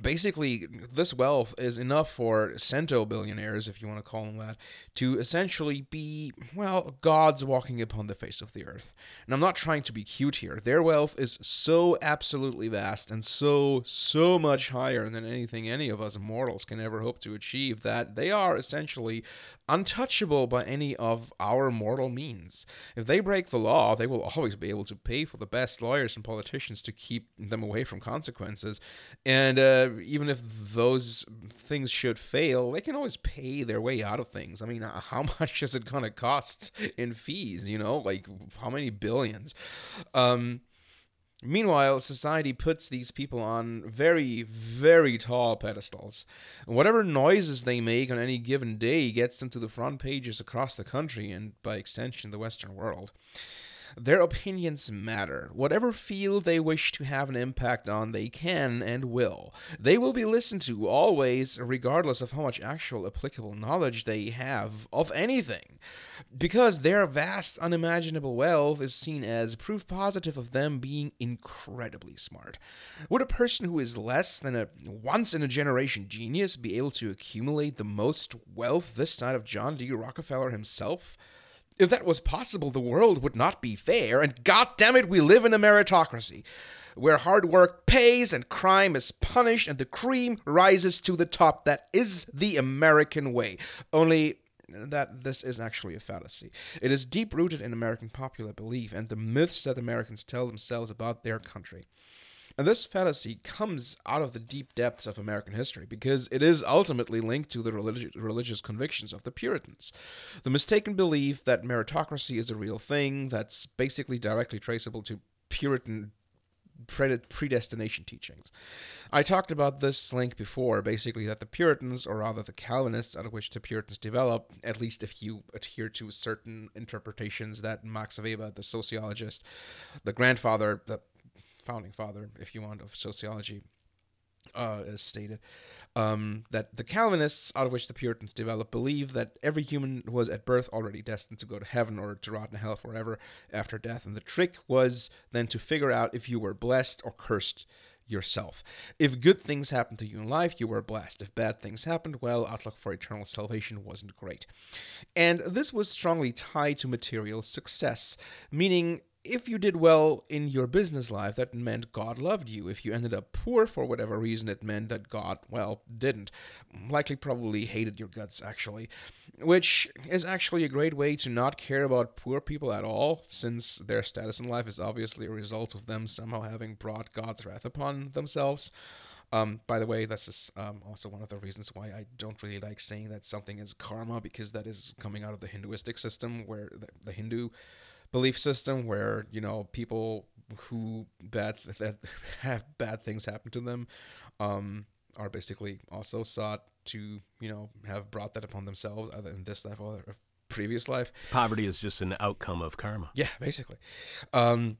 basically this wealth is enough for centibillionaires if you want to call them that to essentially be well gods walking upon the face of the earth. And i'm not trying to be cute here. Their wealth is so absolutely vast and so so much higher than anything any of us mortals can ever hope to achieve that they are essentially untouchable by any of our mortal means. If they break the law they will always be able to pay for the best lawyers and politicians to keep them away from consequences. And uh, uh, even if those things should fail, they can always pay their way out of things. I mean, how much is it going to cost in fees? You know, like how many billions? Um, Meanwhile, society puts these people on very, very tall pedestals. whatever noises they make on any given day gets them to the front pages across the country and, by extension, the Western world. Their opinions matter. Whatever field they wish to have an impact on, they can and will. They will be listened to always, regardless of how much actual applicable knowledge they have of anything. Because their vast, unimaginable wealth is seen as proof positive of them being incredibly smart. Would a person who is less than a once in a generation genius be able to accumulate the most wealth this side of John D. Rockefeller himself? If that was possible, the world would not be fair, and god damn it, we live in a meritocracy where hard work pays and crime is punished and the cream rises to the top. That is the American way. Only that this is actually a fallacy. It is deep rooted in American popular belief and the myths that Americans tell themselves about their country. And this fallacy comes out of the deep depths of American history because it is ultimately linked to the religi- religious convictions of the Puritans. The mistaken belief that meritocracy is a real thing that's basically directly traceable to Puritan predestination teachings. I talked about this link before, basically that the Puritans, or rather the Calvinists out of which the Puritans develop, at least if you adhere to certain interpretations that Max Weber, the sociologist, the grandfather, the founding father, if you want, of sociology, uh, as stated, um, that the Calvinists, out of which the Puritans developed, believe that every human was at birth already destined to go to heaven or to rot in hell forever after death. And the trick was then to figure out if you were blessed or cursed yourself. If good things happened to you in life, you were blessed. If bad things happened, well, outlook for eternal salvation wasn't great. And this was strongly tied to material success, meaning if you did well in your business life, that meant God loved you. If you ended up poor for whatever reason, it meant that God, well, didn't. Likely probably hated your guts, actually. Which is actually a great way to not care about poor people at all, since their status in life is obviously a result of them somehow having brought God's wrath upon themselves. Um, by the way, this is um, also one of the reasons why I don't really like saying that something is karma, because that is coming out of the Hinduistic system, where the, the Hindu belief system where you know people who bad that have bad things happen to them um, are basically also sought to you know have brought that upon themselves either in this life or previous life. Poverty is just an outcome of karma. Yeah, basically. Um,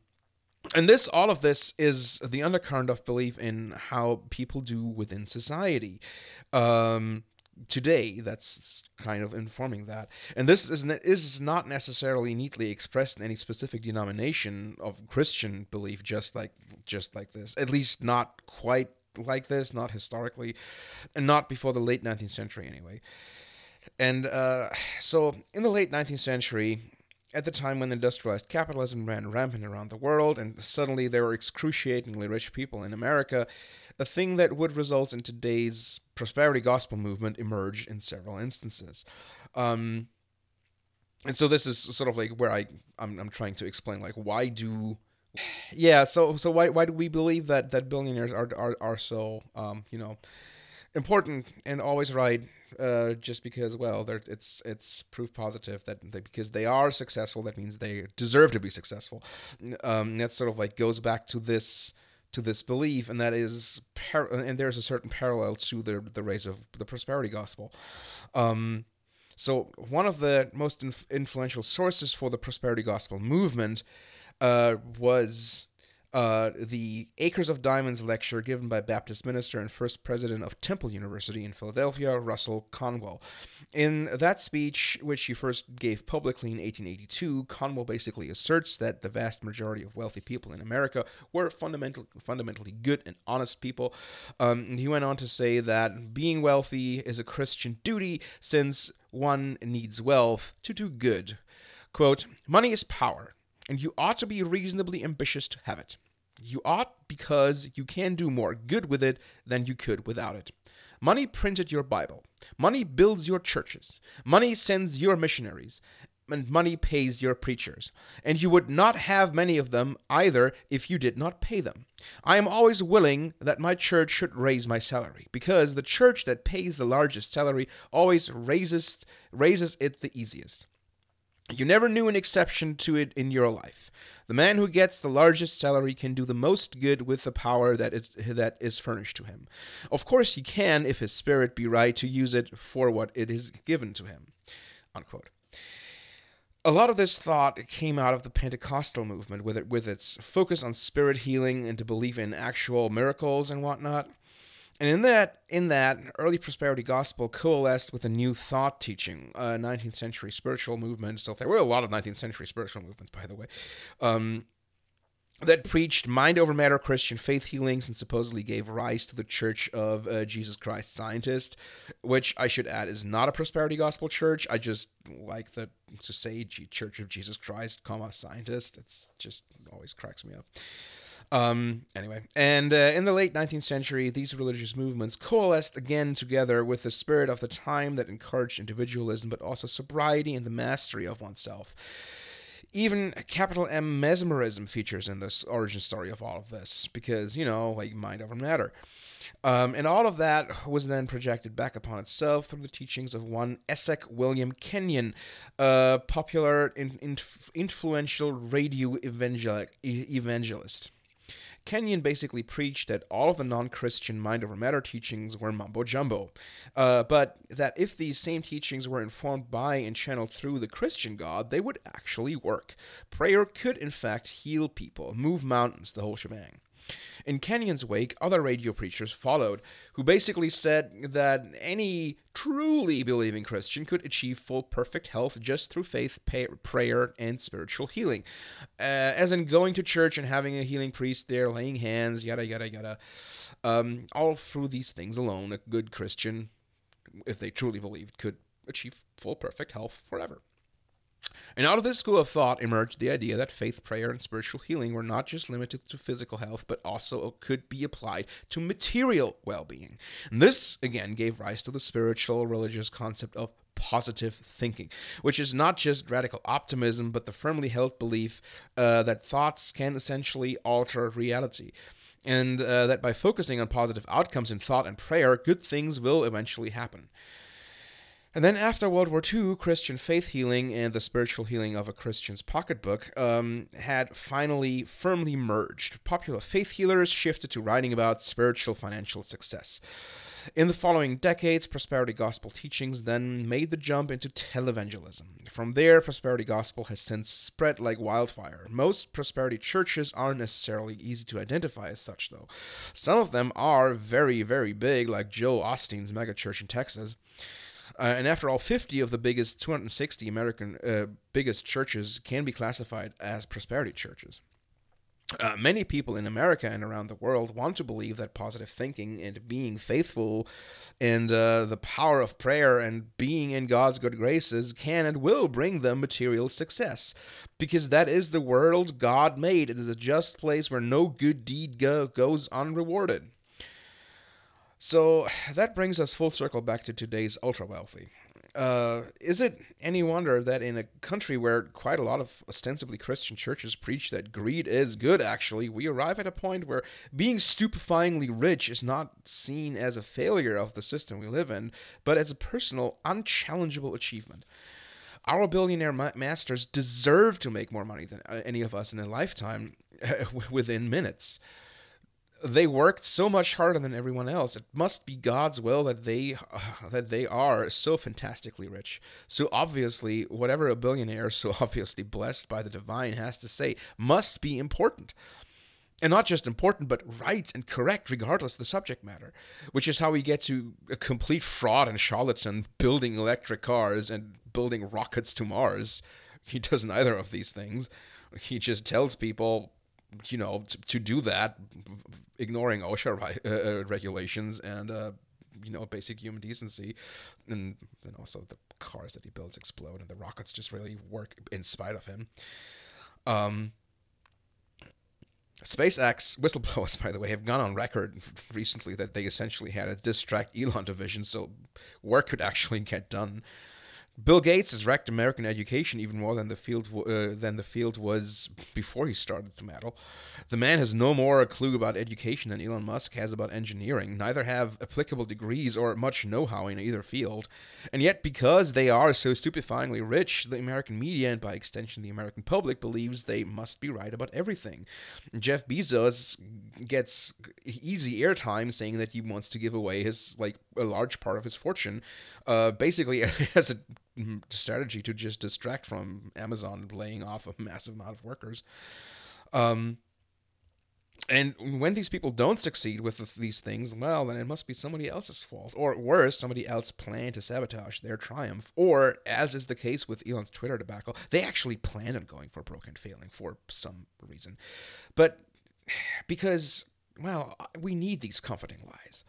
and this all of this is the undercurrent of belief in how people do within society um, today that's kind of informing that. And this is, is not necessarily neatly expressed in any specific denomination of christian belief just like just like this at least not quite like this not historically and not before the late 19th century anyway. And uh, so in the late 19th century at the time when industrialized capitalism ran rampant around the world and suddenly there were excruciatingly rich people in america a thing that would result in today's prosperity gospel movement emerged in several instances. Um, and so this is sort of like where I I'm, I'm trying to explain like why do yeah so so why why do we believe that that billionaires are are, are so um, you know important and always right uh, just because well it's it's proof positive that they, because they are successful that means they deserve to be successful um, that sort of like goes back to this to this belief, and that is, par- and there's a certain parallel to the the race of the prosperity gospel. Um, so one of the most inf- influential sources for the prosperity gospel movement uh, was uh, the Acres of Diamonds lecture given by Baptist minister and first president of Temple University in Philadelphia, Russell Conwell. In that speech, which he first gave publicly in 1882, Conwell basically asserts that the vast majority of wealthy people in America were fundamental, fundamentally good and honest people. Um, he went on to say that being wealthy is a Christian duty since one needs wealth to do good. Quote, Money is power and you ought to be reasonably ambitious to have it. You ought because you can do more good with it than you could without it. Money printed your Bible. Money builds your churches. Money sends your missionaries. And money pays your preachers. And you would not have many of them either if you did not pay them. I am always willing that my church should raise my salary, because the church that pays the largest salary always raises, raises it the easiest. You never knew an exception to it in your life. The man who gets the largest salary can do the most good with the power that is, that is furnished to him. Of course, he can, if his spirit be right, to use it for what it is given to him. Unquote. A lot of this thought came out of the Pentecostal movement, with it with its focus on spirit healing and to believe in actual miracles and whatnot. And in that, in that, early prosperity gospel coalesced with a new thought teaching, a 19th century spiritual movement. So there were a lot of 19th century spiritual movements, by the way, um, that preached mind over matter Christian faith healings and supposedly gave rise to the Church of uh, Jesus Christ Scientist, which I should add is not a prosperity gospel church. I just like the to say Church of Jesus Christ, comma Scientist. It's just always cracks me up. Um, anyway, and uh, in the late 19th century, these religious movements coalesced again together with the spirit of the time that encouraged individualism, but also sobriety and the mastery of oneself. Even capital M mesmerism features in this origin story of all of this, because, you know, like mind over matter. Um, and all of that was then projected back upon itself through the teachings of one Essek William Kenyon, a popular, in, influential radio evangel- evangelist. Kenyon basically preached that all of the non Christian mind over matter teachings were mumbo jumbo, uh, but that if these same teachings were informed by and channeled through the Christian God, they would actually work. Prayer could, in fact, heal people, move mountains, the whole shebang. In Kenyon's wake, other radio preachers followed, who basically said that any truly believing Christian could achieve full perfect health just through faith, pay, prayer, and spiritual healing. Uh, as in going to church and having a healing priest there, laying hands, yada, yada, yada. Um, all through these things alone, a good Christian, if they truly believed, could achieve full perfect health forever. And out of this school of thought emerged the idea that faith, prayer, and spiritual healing were not just limited to physical health, but also could be applied to material well being. This, again, gave rise to the spiritual religious concept of positive thinking, which is not just radical optimism, but the firmly held belief uh, that thoughts can essentially alter reality. And uh, that by focusing on positive outcomes in thought and prayer, good things will eventually happen. And then after World War II, Christian faith healing and the spiritual healing of a Christian's pocketbook um, had finally firmly merged. Popular faith healers shifted to writing about spiritual financial success. In the following decades, prosperity gospel teachings then made the jump into televangelism. From there, prosperity gospel has since spread like wildfire. Most prosperity churches aren't necessarily easy to identify as such, though. Some of them are very, very big, like Joel Osteen's megachurch in Texas. Uh, and after all, 50 of the biggest 260 American uh, biggest churches can be classified as prosperity churches. Uh, many people in America and around the world want to believe that positive thinking and being faithful and uh, the power of prayer and being in God's good graces can and will bring them material success. Because that is the world God made. It is a just place where no good deed go- goes unrewarded. So that brings us full circle back to today's ultra wealthy. Uh, is it any wonder that in a country where quite a lot of ostensibly Christian churches preach that greed is good, actually, we arrive at a point where being stupefyingly rich is not seen as a failure of the system we live in, but as a personal, unchallengeable achievement? Our billionaire ma- masters deserve to make more money than uh, any of us in a lifetime within minutes they worked so much harder than everyone else. It must be God's will that they uh, that they are so fantastically rich. So obviously, whatever a billionaire, so obviously blessed by the divine, has to say must be important. And not just important, but right and correct, regardless of the subject matter. Which is how we get to a complete fraud and charlatan building electric cars and building rockets to Mars. He does neither of these things. He just tells people you know, to, to do that, ignoring OSHA uh, uh, regulations and uh, you know basic human decency, and then also the cars that he builds explode and the rockets just really work in spite of him. Um, SpaceX whistleblowers, by the way, have gone on record recently that they essentially had a distract Elon division, so work could actually get done. Bill Gates has wrecked American education even more than the field uh, than the field was before he started to meddle. The man has no more a clue about education than Elon Musk has about engineering. Neither have applicable degrees or much know-how in either field. And yet, because they are so stupefyingly rich, the American media and by extension the American public believes they must be right about everything. Jeff Bezos gets easy airtime saying that he wants to give away his like a large part of his fortune, uh, basically as a strategy to just distract from Amazon laying off a massive amount of workers. Um, and when these people don't succeed with these things, well, then it must be somebody else's fault. Or worse, somebody else planned to sabotage their triumph. Or, as is the case with Elon's Twitter debacle, they actually planned on going for broken failing for some reason. But because, well, we need these comforting lies.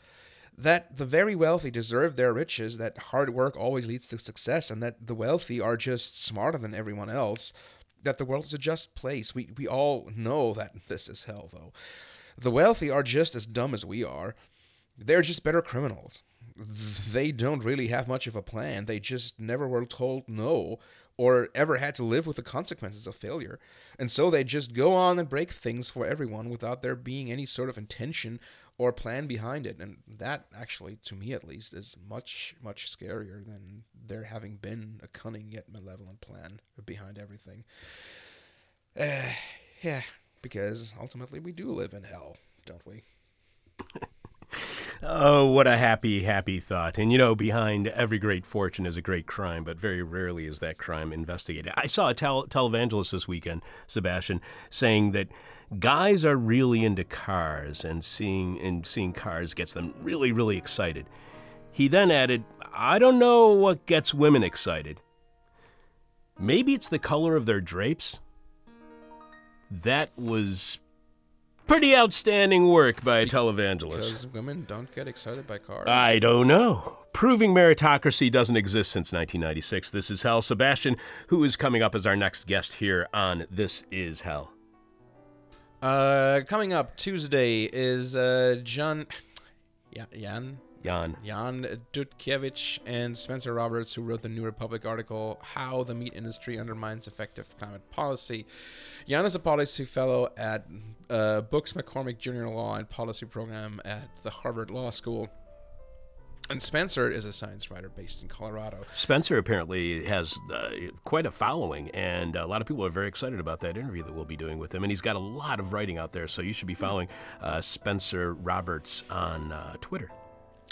That the very wealthy deserve their riches, that hard work always leads to success, and that the wealthy are just smarter than everyone else that the world is a just place. We we all know that this is hell though. The wealthy are just as dumb as we are. They're just better criminals. They don't really have much of a plan. They just never were told no or ever had to live with the consequences of failure. And so they just go on and break things for everyone without there being any sort of intention or plan behind it. And that actually, to me at least, is much, much scarier than there having been a cunning yet malevolent plan behind everything. Uh, yeah, because ultimately we do live in hell, don't we? Oh, what a happy, happy thought. And you know, behind every great fortune is a great crime, but very rarely is that crime investigated. I saw a tel- televangelist this weekend, Sebastian, saying that guys are really into cars and seeing and seeing cars gets them really, really excited. He then added, I don't know what gets women excited. Maybe it's the color of their drapes. That was Pretty outstanding work by a televangelist. Because women don't get excited by cars. I don't know. Proving meritocracy doesn't exist since 1996. This is Hell. Sebastian, who is coming up as our next guest here on This Is Hell. Uh, coming up Tuesday is uh, John. Yeah, Jan Jan. Jan Dutkiewicz and Spencer Roberts, who wrote the New Republic article, How the Meat Industry Undermines Effective Climate Policy. Jan is a policy fellow at uh, Brooks McCormick Junior Law and Policy Program at the Harvard Law School. And Spencer is a science writer based in Colorado. Spencer apparently has uh, quite a following, and a lot of people are very excited about that interview that we'll be doing with him. And he's got a lot of writing out there, so you should be following uh, Spencer Roberts on uh, Twitter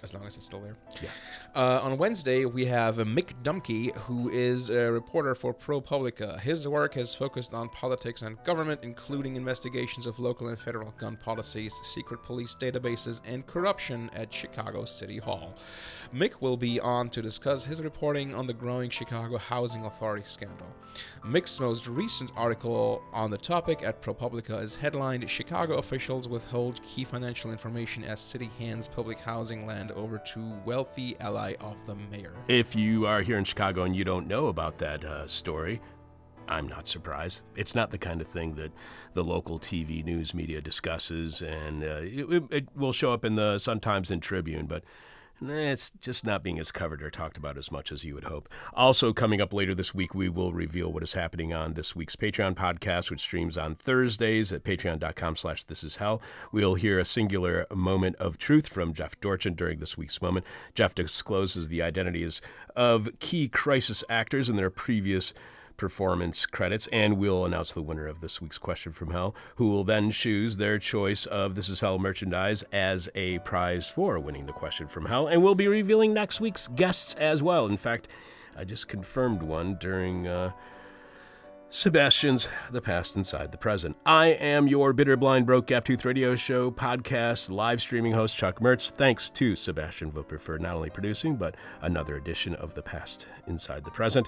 as long as it's still there. Yeah. Uh, on Wednesday, we have Mick Dumke, who is a reporter for ProPublica. His work has focused on politics and government, including investigations of local and federal gun policies, secret police databases, and corruption at Chicago City Hall. Mick will be on to discuss his reporting on the growing Chicago Housing Authority scandal. Mick's most recent article on the topic at ProPublica is headlined Chicago officials withhold key financial information as city hands public housing land over to wealthy ally of the mayor. If you are here in Chicago and you don't know about that uh, story, I'm not surprised. It's not the kind of thing that the local TV news media discusses, and uh, it, it, will show up in the Sun Times and Tribune, but it's just not being as covered or talked about as much as you would hope. Also, coming up later this week, we will reveal what is happening on this week's Patreon podcast, which streams on Thursdays at patreon.com slash this is hell. We'll hear a singular moment of truth from Jeff Dorchen during this week's moment. Jeff discloses the identities of key crisis actors and their previous performance credits, and we'll announce the winner of this week's question from hell, who will then choose their choice of This Is Hell merchandise as a prize for winning the question from hell. And we'll be revealing next week's guests as well. In fact, I just confirmed one during. Uh, Sebastian's The Past Inside the Present. I am your bitter, blind, broke, gap tooth radio show, podcast, live streaming host, Chuck Mertz. Thanks to Sebastian Vooper for not only producing, but another edition of The Past Inside the Present.